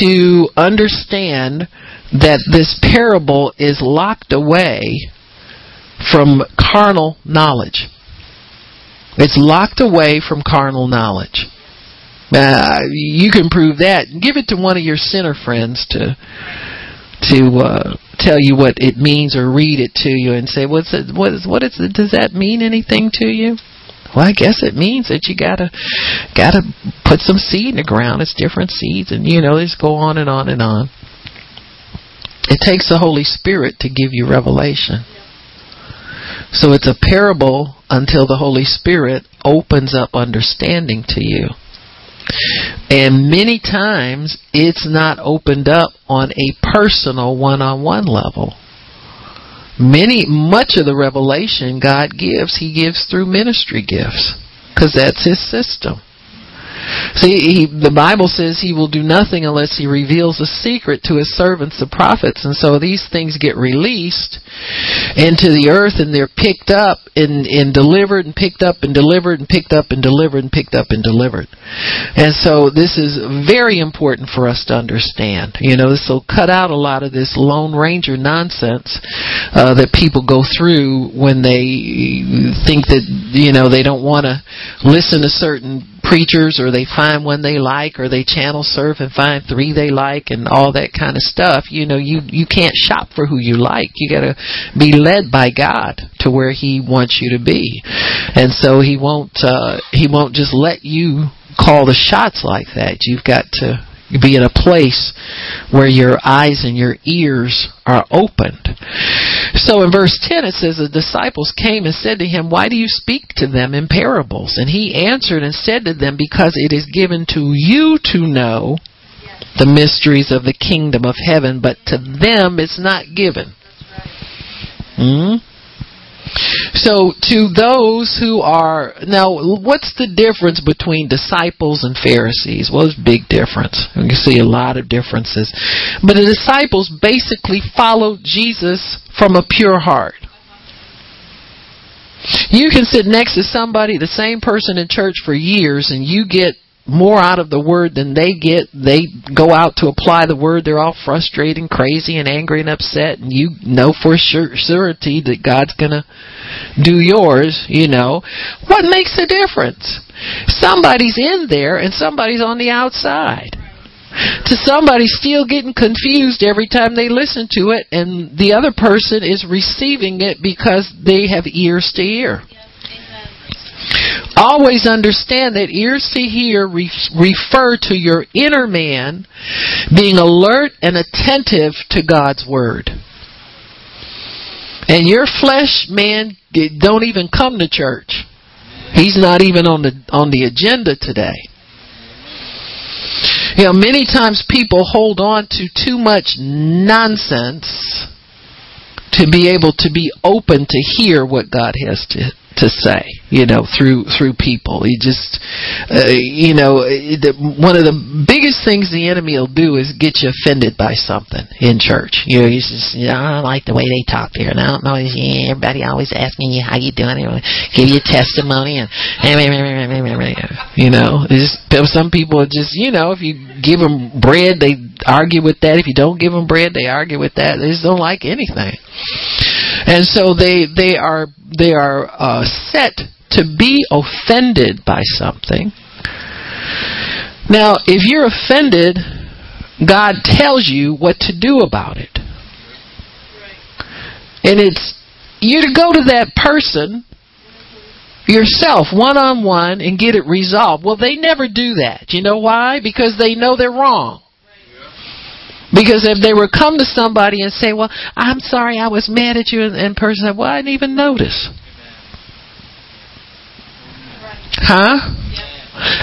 to understand that this parable is locked away from carnal knowledge. It's locked away from carnal knowledge. Uh, you can prove that. Give it to one of your sinner friends to to uh, tell you what it means, or read it to you and say, "What's it? What is? What is it? Does that mean anything to you?" Well, I guess it means that you gotta gotta put some seed in the ground. It's different seeds, and you know, just go on and on and on. It takes the Holy Spirit to give you revelation. So it's a parable until the Holy Spirit opens up understanding to you. And many times it's not opened up on a personal one-on-one level. Many much of the revelation God gives, he gives through ministry gifts because that's his system. See, he, the Bible says he will do nothing unless he reveals a secret to his servants, the prophets. And so these things get released into the earth and they're picked up and, and delivered and picked up and delivered and picked up and delivered and picked up and delivered. And so this is very important for us to understand. You know, this will cut out a lot of this Lone Ranger nonsense uh, that people go through when they think that, you know, they don't want to listen to certain preachers or they find one they like or they channel surf and find three they like and all that kind of stuff you know you you can't shop for who you like. You got to be led by God to where he wants you to be. And so he won't uh he won't just let you call the shots like that. You've got to be in a place where your eyes and your ears are opened. So in verse 10 it says, The disciples came and said to him, Why do you speak to them in parables? And he answered and said to them, Because it is given to you to know the mysteries of the kingdom of heaven, but to them it's not given. Hmm? So to those who are now, what's the difference between disciples and Pharisees? Well, there's a big difference. You can see a lot of differences. But the disciples basically followed Jesus from a pure heart. You can sit next to somebody, the same person in church for years, and you get more out of the word than they get. They go out to apply the word. They're all frustrated and crazy and angry and upset. And you know for sure, surety that God's to do yours, you know. What makes the difference? Somebody's in there and somebody's on the outside. To somebody still getting confused every time they listen to it, and the other person is receiving it because they have ears to hear. Always understand that ears to hear refer to your inner man being alert and attentive to God's word. And your flesh man don't even come to church. He's not even on the on the agenda today. You know, many times people hold on to too much nonsense to be able to be open to hear what God has to to say, you know, through through people. He just, uh, you know, the, one of the biggest things the enemy will do is get you offended by something in church. You know, just, you know, I like the way they talk here, and I don't know. Yeah, everybody always asking you how you doing, and give you testimony, and [LAUGHS] you know, just, some people just, you know, if you give them bread, they argue with that. If you don't give them bread, they argue with that. They just don't like anything and so they they are they are uh, set to be offended by something. Now, if you're offended, God tells you what to do about it, and it's you to go to that person yourself one on one and get it resolved. Well, they never do that. You know why? Because they know they're wrong. Because if they were come to somebody and say, "Well, I'm sorry, I was mad at you," and, person said, "Well, I didn't even notice," huh?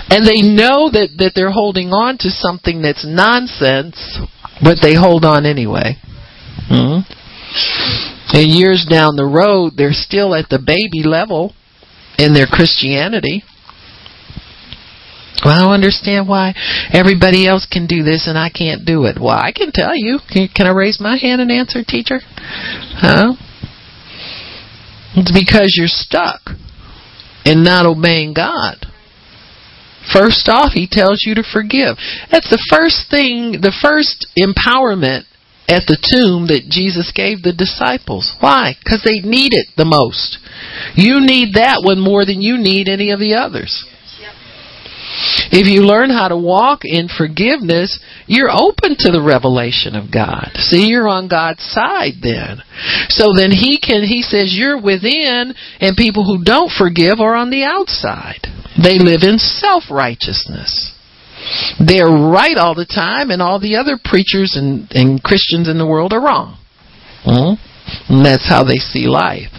And they know that that they're holding on to something that's nonsense, but they hold on anyway. Hmm? And years down the road, they're still at the baby level in their Christianity. Well, I don't understand why everybody else can do this and I can't do it. Well, I can tell you. Can, can I raise my hand and answer, teacher? Huh? It's because you're stuck in not obeying God. First off, he tells you to forgive. That's the first thing, the first empowerment at the tomb that Jesus gave the disciples. Why? Because they need it the most. You need that one more than you need any of the others. If you learn how to walk in forgiveness, you're open to the revelation of God. See, you're on God's side then. So then he can, he says you're within and people who don't forgive are on the outside. They live in self-righteousness. They're right all the time and all the other preachers and, and Christians in the world are wrong. Mm-hmm. And that's how they see life.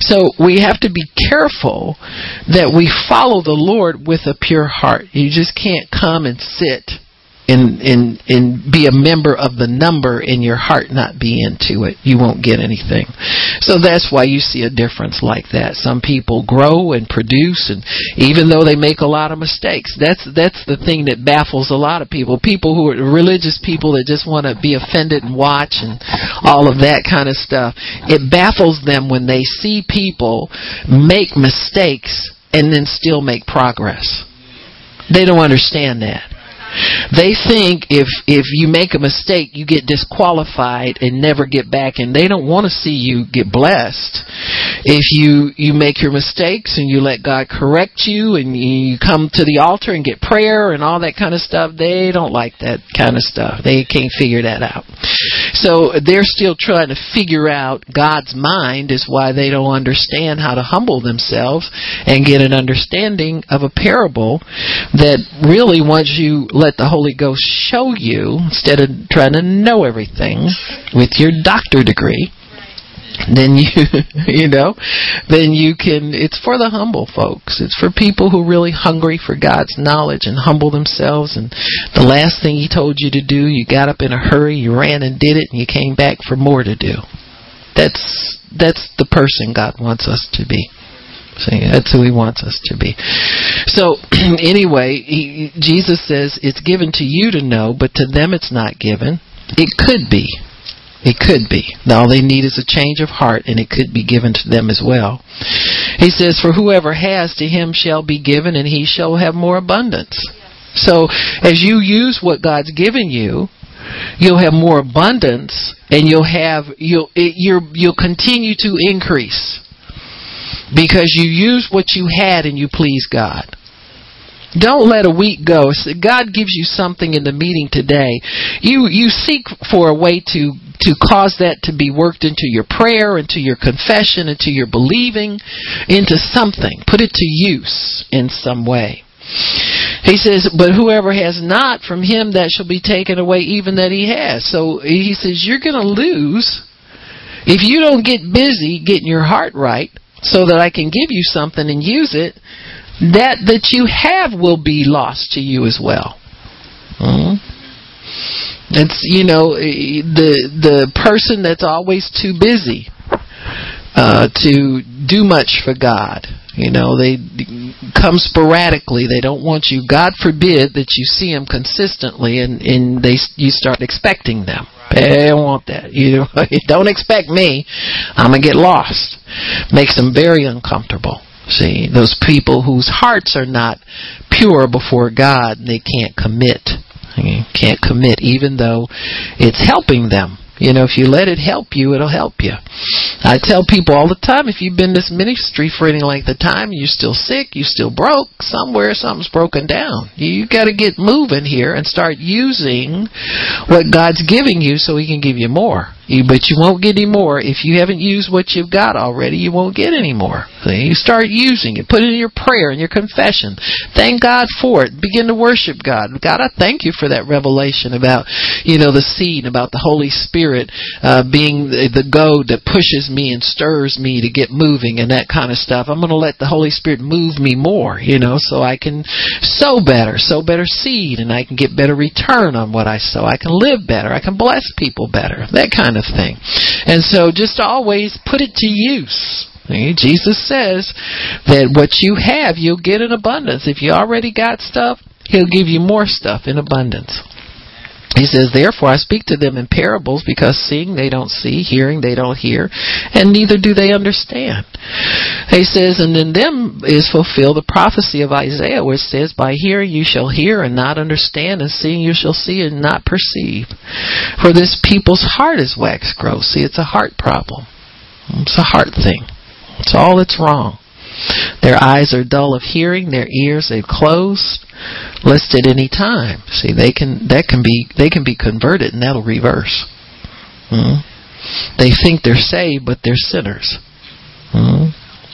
So we have to be careful that we follow the Lord with a pure heart. You just can't come and sit and and and be a member of the number and your heart not be into it. You won't get anything. So that's why you see a difference like that. Some people grow and produce and even though they make a lot of mistakes that's that's the thing that baffles a lot of people. People who are religious people that just want to be offended and watch and all of that kind of stuff. It baffles them when they see people make mistakes and then still make progress. They don't understand that they think if if you make a mistake, you get disqualified and never get back, and they don't want to see you get blessed. If you you make your mistakes and you let God correct you, and you come to the altar and get prayer and all that kind of stuff, they don't like that kind of stuff. They can't figure that out. So they're still trying to figure out God's mind is why they don't understand how to humble themselves and get an understanding of a parable that really once you let the Holy Ghost show you instead of trying to know everything with your doctor degree then you [LAUGHS] you know then you can it's for the humble folks. It's for people who are really hungry for God's knowledge and humble themselves. And the last thing he told you to do you got up in a hurry you ran and did it and you came back for more to do. That's that's the person God wants us to be See, that's who he wants us to be. So, [CLEARS THROAT] anyway, he, Jesus says it's given to you to know, but to them it's not given. It could be. It could be. All they need is a change of heart, and it could be given to them as well. He says, For whoever has, to him shall be given, and he shall have more abundance. So, as you use what God's given you, you'll have more abundance, and you'll have you'll it, you're, you'll continue to increase because you use what you had and you please God. Don't let a week go. God gives you something in the meeting today. You you seek for a way to to cause that to be worked into your prayer, into your confession, into your believing, into something. Put it to use in some way. He says, but whoever has not, from him that shall be taken away even that he has. So he says, you're going to lose if you don't get busy getting your heart right so that I can give you something and use it, that that you have will be lost to you as well. Mm-hmm. It's you know the the person that's always too busy uh, to do much for God. You know they come sporadically. They don't want you. God forbid that you see them consistently and and they you start expecting them. They don't want that. [LAUGHS] You don't expect me. I'm gonna get lost. Makes them very uncomfortable. See, those people whose hearts are not pure before God, they can't commit. They can't commit even though it's helping them. You know, if you let it help you, it'll help you. I tell people all the time, if you've been in this ministry for any length of time, you're still sick, you're still broke, somewhere something's broken down. You got to get moving here and start using what God's giving you so He can give you more. But you won't get any more if you haven't used what you've got already. You won't get any more. See? You start using it. Put it in your prayer and your confession. Thank God for it. Begin to worship God. God, I thank you for that revelation about, you know, the seed, about the Holy Spirit uh, being the, the goad that pushes me and stirs me to get moving and that kind of stuff. I'm going to let the Holy Spirit move me more, you know, so I can sow better, sow better seed, and I can get better return on what I sow. I can live better. I can bless people better. That kind of thing. And so just always put it to use. Jesus says that what you have, you'll get in abundance. If you already got stuff, He'll give you more stuff in abundance. He says, Therefore I speak to them in parables, because seeing they don't see, hearing they don't hear, and neither do they understand. He says, And in them is fulfilled the prophecy of Isaiah, which says, By hearing you shall hear and not understand, and seeing you shall see and not perceive. For this people's heart is waxed gross. See, it's a heart problem. It's a heart thing. It's all that's wrong. Their eyes are dull of hearing, their ears they've closed, lest at any time. See, they can that can be they can be converted and that'll reverse. hmm They think they're saved, but they're sinners. hmm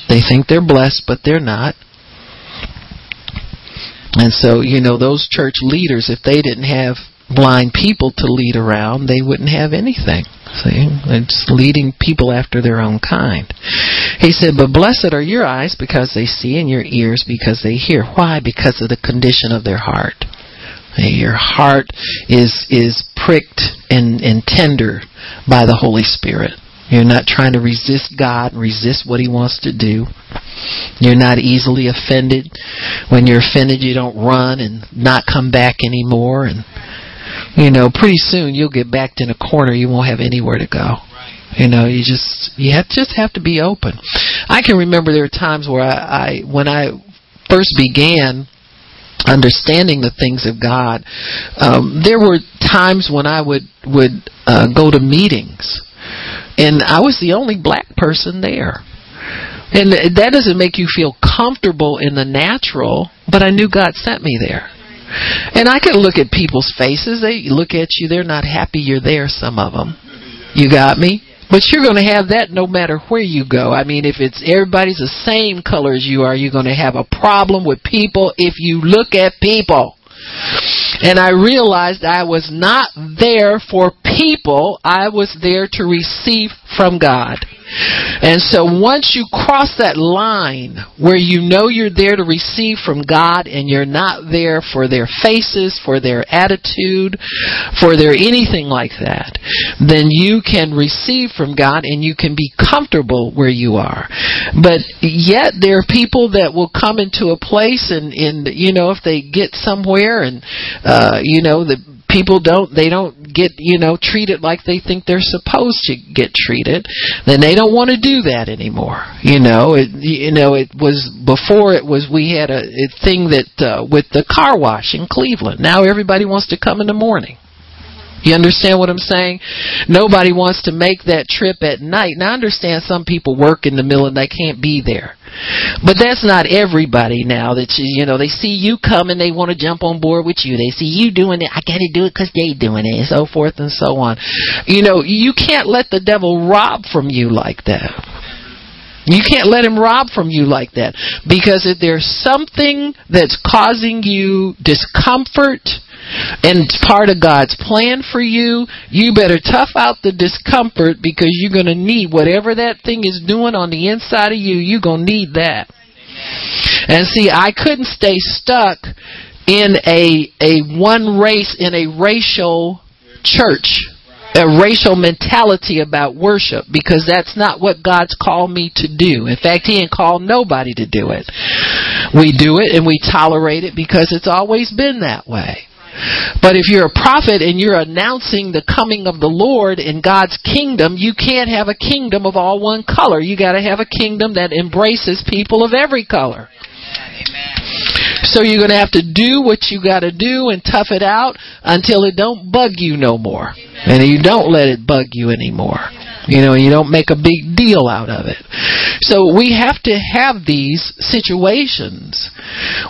They think they're blessed, but they're not. And so, you know, those church leaders, if they didn't have blind people to lead around, they wouldn't have anything. See, it's leading people after their own kind. He said, But blessed are your eyes because they see, and your ears because they hear. Why? Because of the condition of their heart. Your heart is is pricked and, and tender by the Holy Spirit. You're not trying to resist God and resist what He wants to do. You're not easily offended. When you're offended, you don't run and not come back anymore and you know, pretty soon you'll get backed in a corner. You won't have anywhere to go. You know, you just you have just have to be open. I can remember there were times where I, I when I first began understanding the things of God, um, there were times when I would would uh, go to meetings, and I was the only black person there. And that doesn't make you feel comfortable in the natural, but I knew God sent me there. And I can look at people's faces. They look at you. They're not happy you're there, some of them. You got me? But you're going to have that no matter where you go. I mean, if it's everybody's the same color as you are, you're going to have a problem with people if you look at people. And I realized I was not there for people. I was there to receive from God. And so once you cross that line where you know you're there to receive from God and you're not there for their faces, for their attitude, for their anything like that, then you can receive from God and you can be comfortable where you are. But yet there are people that will come into a place and, and you know, if they get somewhere and, uh, you know, the people don't they don't get you know treated like they think they're supposed to get treated then they don't want to do that anymore. You know it you know it was before it was we had a, a thing that uh, with the car wash in Cleveland. Now everybody wants to come in the morning you understand what I'm saying? Nobody wants to make that trip at night. Now I understand some people work in the middle and they can't be there. But that's not everybody now that you, you know, they see you come and they want to jump on board with you. They see you doing it. I got to do it because they doing it and so forth and so on. You know, you can't let the devil rob from you like that. You can't let him rob from you like that. Because if there's something that's causing you discomfort, and it's part of God's plan for you, you better tough out the discomfort because you're going to need whatever that thing is doing on the inside of you, you're going to need that. And see, I couldn't stay stuck in a a one race in a racial church a racial mentality about worship because that's not what God's called me to do. In fact, He ain't called nobody to do it. We do it and we tolerate it because it's always been that way. But if you're a prophet and you're announcing the coming of the Lord in God's kingdom, you can't have a kingdom of all one color. You got to have a kingdom that embraces people of every color. So you're going to have to do what you got to do and tough it out until it don't bug you no more. And you don't let it bug you anymore. You know, you don't make a big deal out of it. So we have to have these situations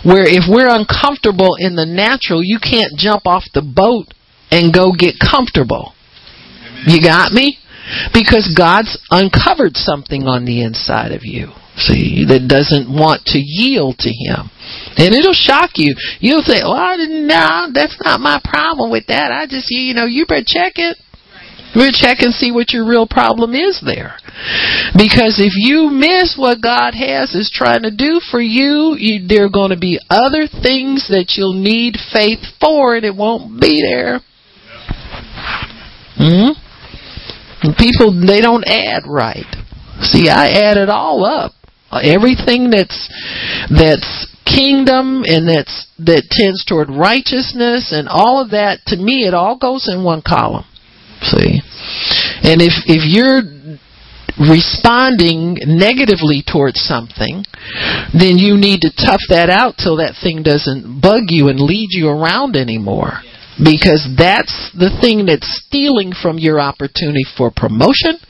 where if we're uncomfortable in the natural, you can't jump off the boat and go get comfortable. You got me? Because God's uncovered something on the inside of you. See, that doesn't want to yield to Him. And it'll shock you. You'll say, well, I didn't, no, that's not my problem with that. I just, you know, you better check it. We'll check and see what your real problem is there. Because if you miss what God has is trying to do for you, you there are going to be other things that you'll need faith for and it won't be there. Hmm? People, they don't add right. See, I add it all up. Everything that's that's kingdom and that's that tends toward righteousness and all of that to me it all goes in one column. See? And if if you're responding negatively towards something, then you need to tough that out till that thing doesn't bug you and lead you around anymore. Because that's the thing that's stealing from your opportunity for promotion.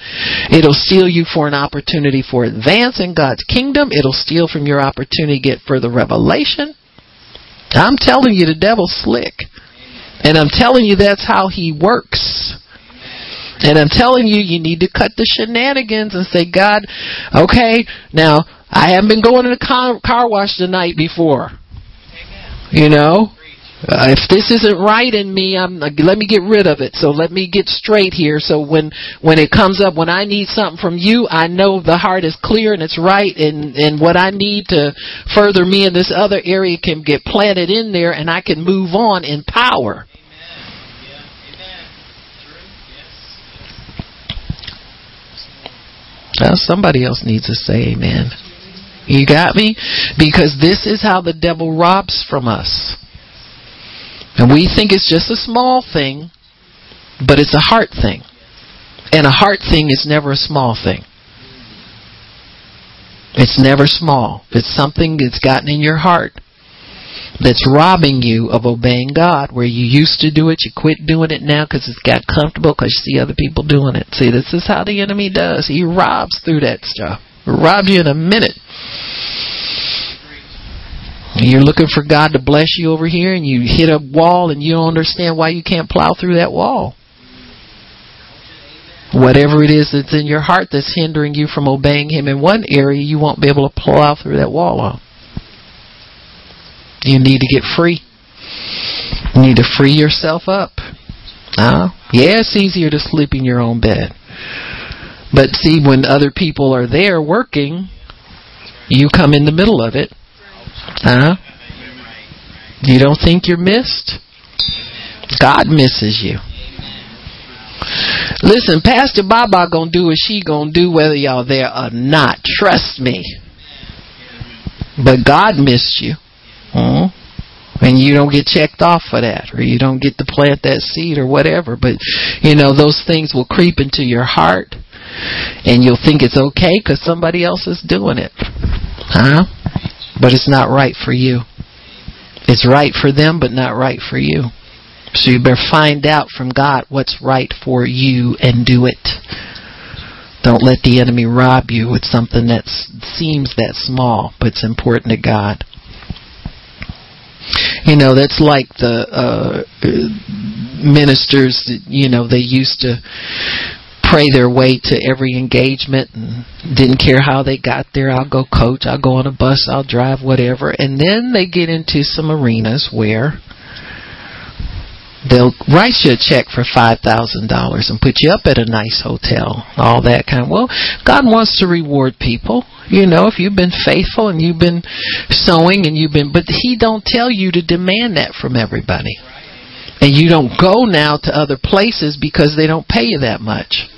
It'll steal you for an opportunity for advance in God's kingdom. It'll steal from your opportunity to get further revelation. I'm telling you, the devil's slick. And I'm telling you that's how he works. And I'm telling you, you need to cut the shenanigans and say, God, okay, now I haven't been going to the car, car wash the night before. Amen. You know, uh, if this isn't right in me, I'm uh, let me get rid of it. So let me get straight here. So when when it comes up, when I need something from you, I know the heart is clear and it's right, and and what I need to further me in this other area can get planted in there, and I can move on in power. Well, somebody else needs to say amen. You got me? Because this is how the devil robs from us. And we think it's just a small thing, but it's a heart thing. And a heart thing is never a small thing. It's never small. It's something that's gotten in your heart that's robbing you of obeying God. Where you used to do it, you quit doing it now because it's got comfortable because you see other people doing it. See, this is how the enemy does. He robs through that stuff. Robs you in a minute. You're looking for God to bless you over here, and you hit a wall, and you don't understand why you can't plow through that wall. Whatever it is that's in your heart that's hindering you from obeying Him in one area, you won't be able to plow through that wall on. You need to get free. You need to free yourself up. Uh, yeah, it's easier to sleep in your own bed. But see, when other people are there working, you come in the middle of it. Huh? You don't think you're missed? God misses you. Listen, Pastor Baba gonna do what she gonna do whether y'all there or not. Trust me. But God missed you. Hmm? And you don't get checked off for that, or you don't get to plant that seed, or whatever. But, you know, those things will creep into your heart, and you'll think it's okay because somebody else is doing it. Huh? But it's not right for you. It's right for them, but not right for you. So you better find out from God what's right for you and do it. Don't let the enemy rob you with something that seems that small, but it's important to God. You know, that's like the uh, ministers, you know, they used to pray their way to every engagement and didn't care how they got there. I'll go coach, I'll go on a bus, I'll drive, whatever. And then they get into some arenas where they'll write you a check for five thousand dollars and put you up at a nice hotel, all that kind of well, God wants to reward people. You know, if you've been faithful and you've been sowing and you've been, but He don't tell you to demand that from everybody, and you don't go now to other places because they don't pay you that much,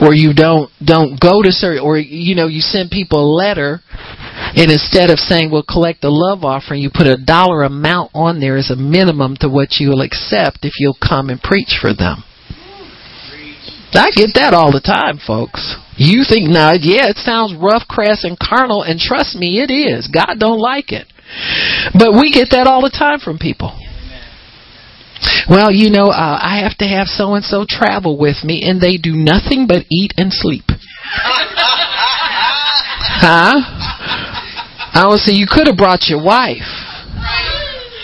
or you don't don't go to certain, or you know, you send people a letter, and instead of saying we'll collect the love offering, you put a dollar amount on there as a minimum to what you'll accept if you'll come and preach for them. I get that all the time, folks. You think now, yeah, it sounds rough, crass, and carnal, and trust me, it is. God don't like it. But we get that all the time from people. Well, you know, uh, I have to have so and so travel with me, and they do nothing but eat and sleep. [LAUGHS] huh? I would say you could have brought your wife.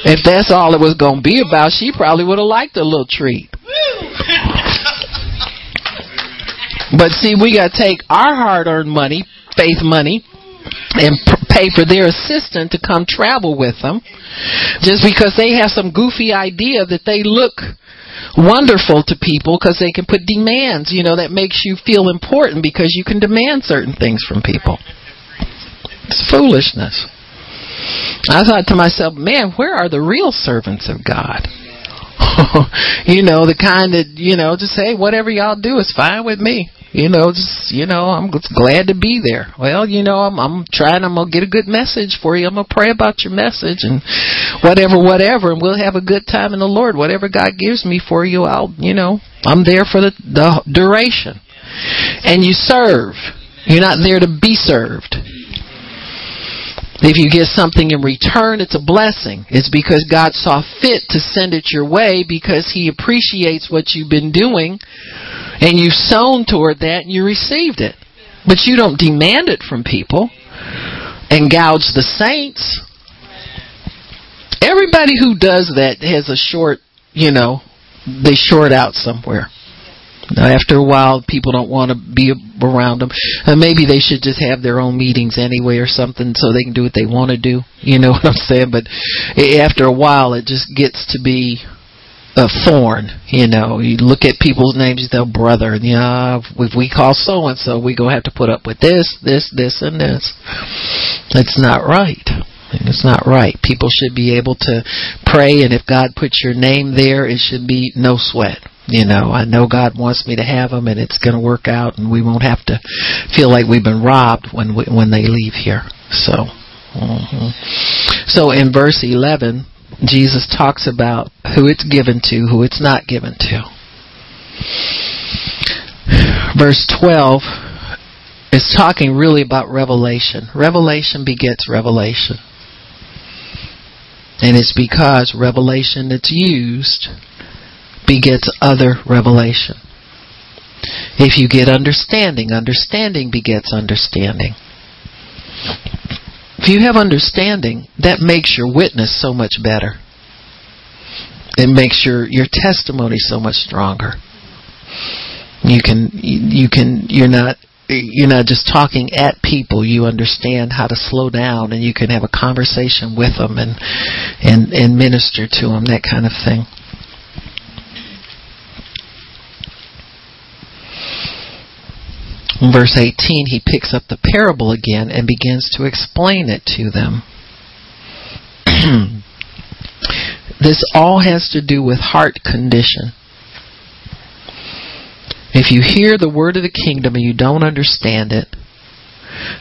If that's all it was going to be about, she probably would have liked a little treat. [LAUGHS] But see, we got to take our hard-earned money, faith money, and pay for their assistant to come travel with them, just because they have some goofy idea that they look wonderful to people because they can put demands. You know that makes you feel important because you can demand certain things from people. It's foolishness. I thought to myself, man, where are the real servants of God? [LAUGHS] you know, the kind that, you know, just say, whatever y'all do is fine with me. You know, just, you know, I'm just glad to be there. Well, you know, I'm, I'm trying, I'm going to get a good message for you. I'm going to pray about your message and whatever, whatever, and we'll have a good time in the Lord. Whatever God gives me for you, I'll, you know, I'm there for the, the duration. And you serve. You're not there to be served. If you get something in return, it's a blessing. It's because God saw fit to send it your way because He appreciates what you've been doing and you've sown toward that and you received it. But you don't demand it from people and gouge the saints. Everybody who does that has a short, you know, they short out somewhere. After a while, people don't want to be around them. And uh, maybe they should just have their own meetings anyway or something so they can do what they want to do. You know [LAUGHS] what I'm saying? But after a while, it just gets to be a thorn. You know, you look at people's names, you tell oh, brother, yeah, if we call so and so, we gonna have to put up with this, this, this, and this. It's not right. It's not right. People should be able to pray, and if God puts your name there, it should be no sweat. You know, I know God wants me to have them, and it's going to work out, and we won't have to feel like we've been robbed when we, when they leave here. So, mm-hmm. so in verse eleven, Jesus talks about who it's given to, who it's not given to. Verse twelve is talking really about revelation. Revelation begets revelation. And it's because revelation that's used begets other revelation. If you get understanding, understanding begets understanding. If you have understanding, that makes your witness so much better. It makes your, your testimony so much stronger. You can you can you're not you're not just talking at people. You understand how to slow down, and you can have a conversation with them and and and minister to them. That kind of thing. In verse 18, he picks up the parable again and begins to explain it to them. [CLEARS THROAT] this all has to do with heart condition. If you hear the word of the kingdom and you don't understand it,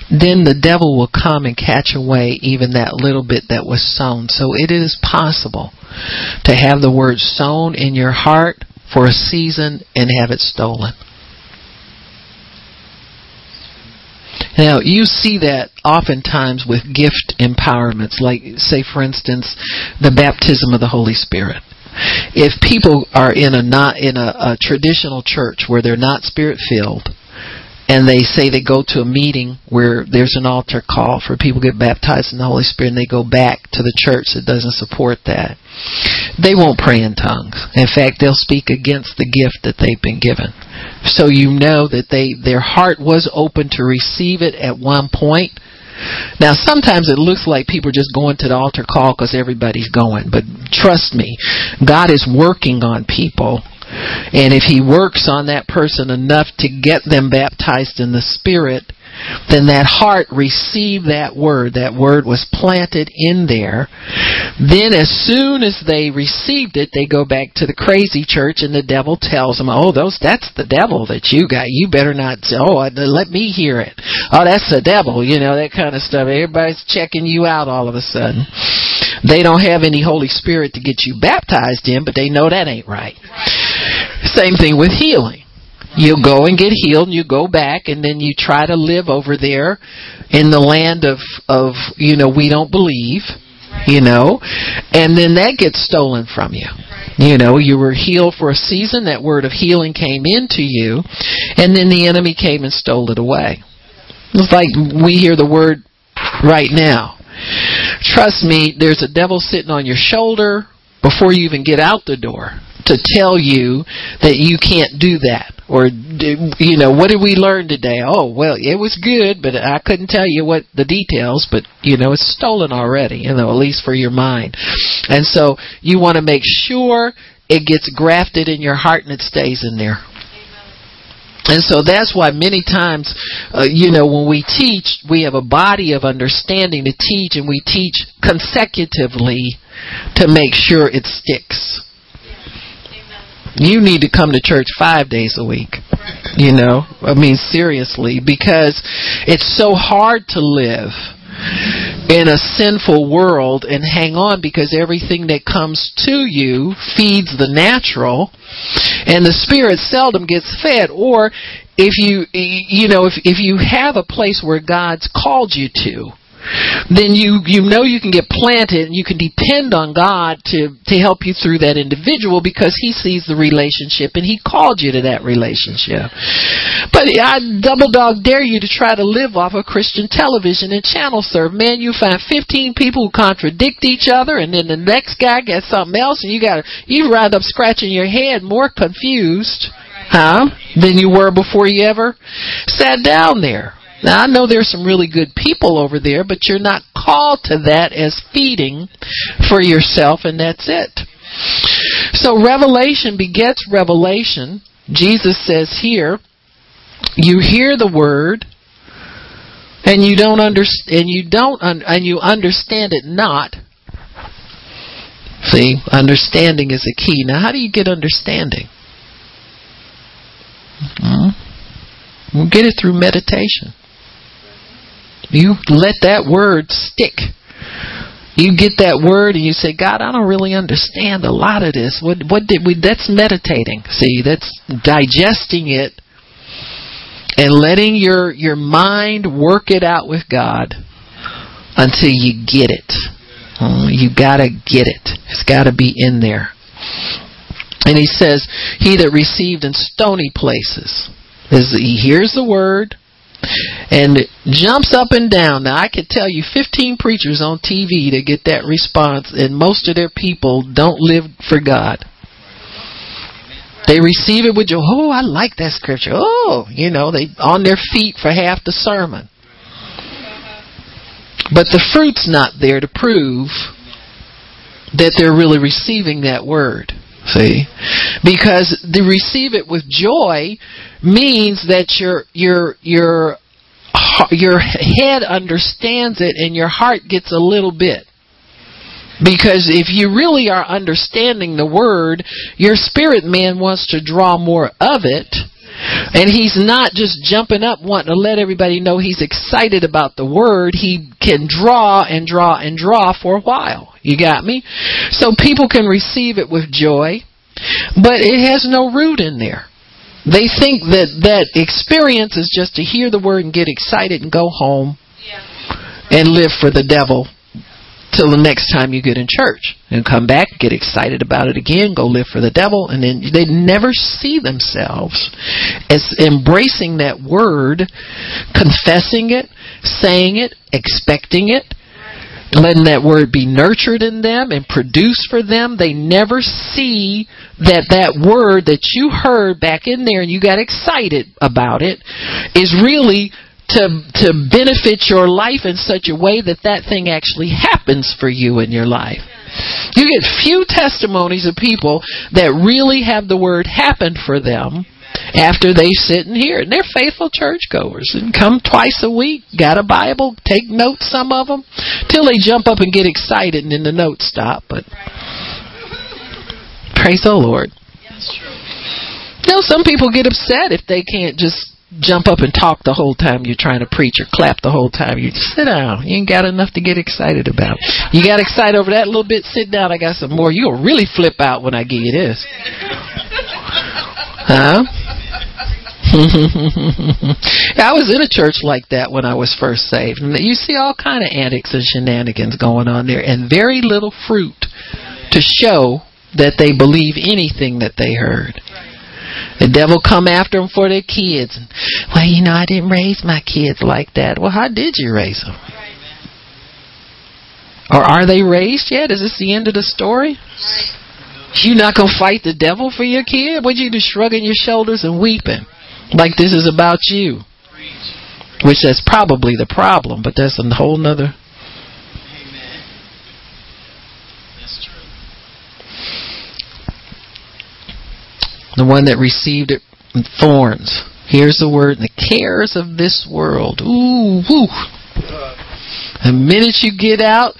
then the devil will come and catch away even that little bit that was sown. So it is possible to have the word sown in your heart for a season and have it stolen. Now, you see that oftentimes with gift empowerments, like, say, for instance, the baptism of the Holy Spirit. If people are in a not in a, a traditional church where they're not spirit filled, and they say they go to a meeting where there's an altar call for people get baptized in the Holy Spirit and they go back to the church that doesn't support that. They won't pray in tongues. In fact, they'll speak against the gift that they've been given. So you know that they their heart was open to receive it at one point. Now, sometimes it looks like people are just going to the altar call because everybody's going, but trust me, God is working on people and if he works on that person enough to get them baptized in the Spirit, then that heart received that word. That word was planted in there. Then, as soon as they received it, they go back to the crazy church, and the devil tells them, "Oh, those that's the devil that you got. You better not. Oh, uh, let me hear it. Oh, that's the devil. You know that kind of stuff. Everybody's checking you out all of a sudden. They don't have any Holy Spirit to get you baptized in, but they know that ain't right. Same thing with healing. You go and get healed, and you go back, and then you try to live over there in the land of of you know we don't believe, you know, and then that gets stolen from you. You know, you were healed for a season. That word of healing came into you, and then the enemy came and stole it away. It's like we hear the word right now. Trust me, there's a devil sitting on your shoulder before you even get out the door to tell you that you can't do that or you know what did we learn today? Oh well it was good but i couldn't tell you what the details but you know it's stolen already you know at least for your mind. And so you want to make sure it gets grafted in your heart and it stays in there. And so that's why many times, uh, you know, when we teach, we have a body of understanding to teach, and we teach consecutively to make sure it sticks. You need to come to church five days a week. You know, I mean, seriously, because it's so hard to live in a sinful world and hang on because everything that comes to you feeds the natural and the spirit seldom gets fed or if you you know if if you have a place where God's called you to then you you know you can get planted and you can depend on God to to help you through that individual because he sees the relationship and he called you to that relationship. But I double dog dare you to try to live off of Christian television and channel serve. Man, you find 15 people who contradict each other and then the next guy gets something else and you got you wind up scratching your head more confused, huh, than you were before you ever sat down there. Now I know there's some really good people over there, but you're not called to that as feeding for yourself and that's it. So revelation begets revelation. Jesus says here, you hear the word and you don't understand and you don't un- and you understand it not. See, understanding is a key. Now how do you get understanding? hmm We'll get it through meditation. You let that word stick. You get that word and you say, God, I don't really understand a lot of this. What what did we that's meditating. See, that's digesting it and letting your your mind work it out with God until you get it. Oh, you gotta get it. It's gotta be in there. And he says, He that received in stony places is he hears the word, and jumps up and down. Now I could tell you 15 preachers on TV to get that response and most of their people don't live for God. They receive it with joy. Oh, I like that scripture. Oh, you know, they on their feet for half the sermon. But the fruit's not there to prove that they're really receiving that word. See? Because to receive it with joy means that your your your your head understands it and your heart gets a little bit. Because if you really are understanding the word, your spirit man wants to draw more of it. And he's not just jumping up wanting to let everybody know he's excited about the word. He can draw and draw and draw for a while. You got me? So people can receive it with joy, but it has no root in there. They think that that experience is just to hear the word and get excited and go home and live for the devil till the next time you get in church and come back, get excited about it again, go live for the devil, and then they never see themselves as embracing that word, confessing it, saying it, expecting it, letting that word be nurtured in them and produce for them. They never see that that word that you heard back in there and you got excited about it is really to to benefit your life in such a way that that thing actually happens for you in your life. You get few testimonies of people that really have the word happen for them after they sit and hear it. And they're faithful churchgoers and come twice a week, got a Bible, take notes, some of them, till they jump up and get excited and then the notes stop. But praise the Lord. You know, some people get upset if they can't just jump up and talk the whole time you're trying to preach or clap the whole time. You just sit down. You ain't got enough to get excited about. You got excited over that little bit, sit down, I got some more. You'll really flip out when I give you this. Huh? I was in a church like that when I was first saved. And you see all kind of antics and shenanigans going on there and very little fruit to show that they believe anything that they heard. The devil come after them for their kids. Well, you know, I didn't raise my kids like that. Well, how did you raise them? Or are they raised yet? Is this the end of the story? You not gonna fight the devil for your kid? What you just shrugging your shoulders and weeping? Like this is about you. Which is probably the problem, but that's a whole nother. Amen. That's true. The one that received it thorns. Here's the word, the cares of this world. Ooh, woo. The minute you get out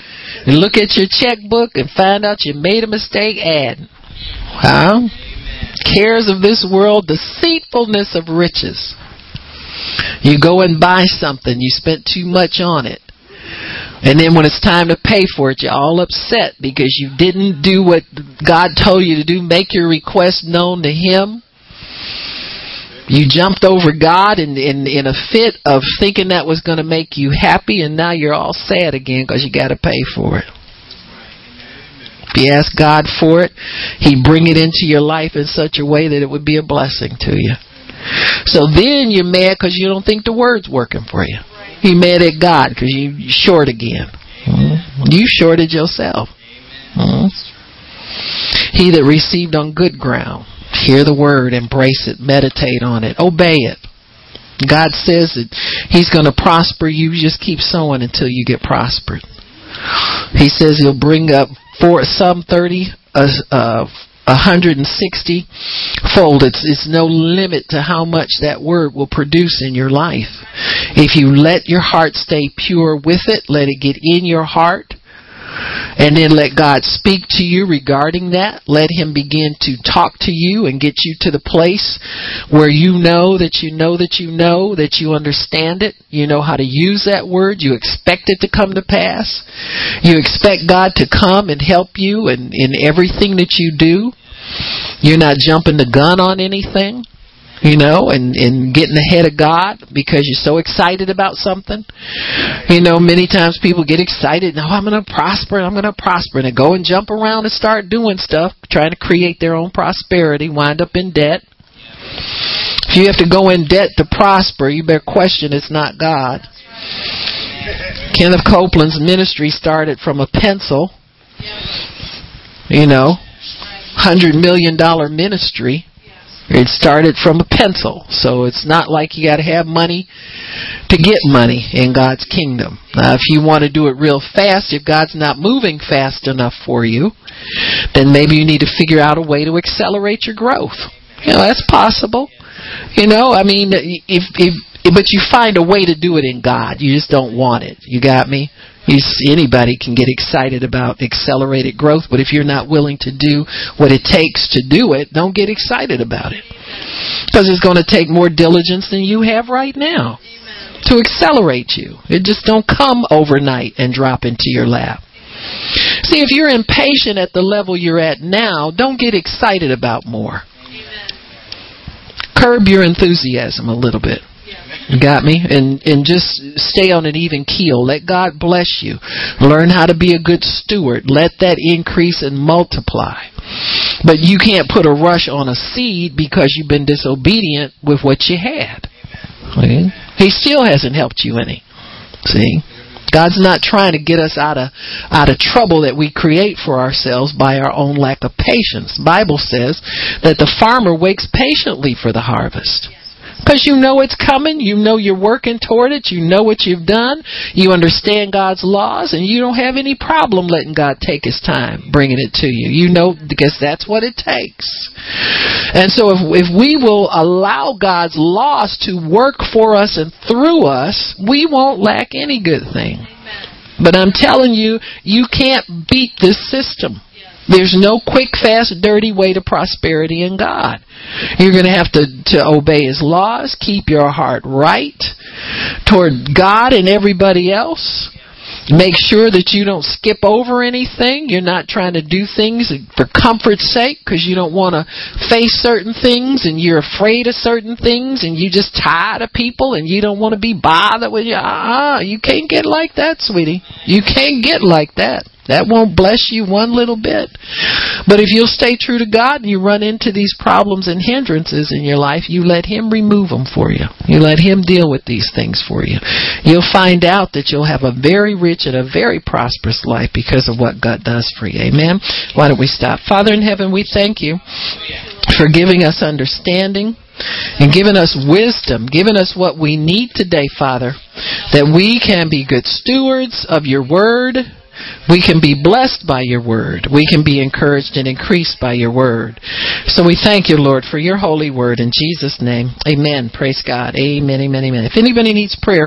and look at your checkbook and find out you made a mistake, add. Huh? Cares of this world, deceitfulness of riches. You go and buy something, you spent too much on it. And then when it's time to pay for it, you're all upset because you didn't do what God told you to do, make your request known to Him. You jumped over God in, in, in a fit of thinking that was going to make you happy, and now you're all sad again because you got to pay for it. You ask God for it, He'd bring it into your life in such a way that it would be a blessing to you. So then you're mad because you don't think the word's working for you. You're mad at God because you short again. Mm-hmm. You shorted yourself. Mm-hmm. He that received on good ground, hear the word, embrace it, meditate on it, obey it. God says that He's going to prosper you. Just keep sowing until you get prospered. He says He'll bring up for some thirty, uh, uh, 160 fold. It's, it's no limit to how much that word will produce in your life. If you let your heart stay pure with it, let it get in your heart, and then let God speak to you regarding that. Let Him begin to talk to you and get you to the place where you know that you know that you know that you understand it. You know how to use that word. You expect it to come to pass. You expect God to come and help you in, in everything that you do. You're not jumping the gun on anything you know, and, and getting ahead of God because you're so excited about something. You know, many times people get excited, now oh, I'm going to prosper, I'm going to prosper, and go and jump around and start doing stuff, trying to create their own prosperity, wind up in debt. If you have to go in debt to prosper, you better question it's not God. Kenneth Copeland's ministry started from a pencil, you know, hundred million dollar ministry it started from a pencil, so it's not like you got to have money to get money in God's kingdom. Now, if you want to do it real fast, if God's not moving fast enough for you, then maybe you need to figure out a way to accelerate your growth. You know, that's possible. You know, I mean, if if but you find a way to do it in God. You just don't want it. You got me? You, anybody can get excited about accelerated growth, but if you're not willing to do what it takes to do it, don't get excited about it. Because it's going to take more diligence than you have right now to accelerate you. It just don't come overnight and drop into your lap. See, if you're impatient at the level you're at now, don't get excited about more. Curb your enthusiasm a little bit. Got me? And and just stay on an even keel. Let God bless you. Learn how to be a good steward. Let that increase and multiply. But you can't put a rush on a seed because you've been disobedient with what you had. See? He still hasn't helped you any. See? God's not trying to get us out of out of trouble that we create for ourselves by our own lack of patience. Bible says that the farmer waits patiently for the harvest. Because you know it's coming. You know you're working toward it. You know what you've done. You understand God's laws, and you don't have any problem letting God take His time bringing it to you. You know, because that's what it takes. And so if, if we will allow God's laws to work for us and through us, we won't lack any good thing. But I'm telling you, you can't beat this system. There's no quick, fast, dirty way to prosperity in God. You're going to have to, to obey His laws, keep your heart right toward God and everybody else. Make sure that you don't skip over anything. You're not trying to do things for comfort's sake because you don't want to face certain things and you're afraid of certain things and you just tired of people and you don't want to be bothered with you. Ah, uh-uh, you can't get like that, sweetie. You can't get like that. That won't bless you one little bit. But if you'll stay true to God and you run into these problems and hindrances in your life, you let Him remove them for you. You let Him deal with these things for you. You'll find out that you'll have a very rich and a very prosperous life because of what God does for you. Amen. Why don't we stop? Father in heaven, we thank you for giving us understanding and giving us wisdom, giving us what we need today, Father, that we can be good stewards of your word we can be blessed by your word. We can be encouraged and increased by your word. So we thank you, Lord, for your holy word in Jesus' name. Amen. Praise God. Amen, amen, amen. If anybody needs prayer,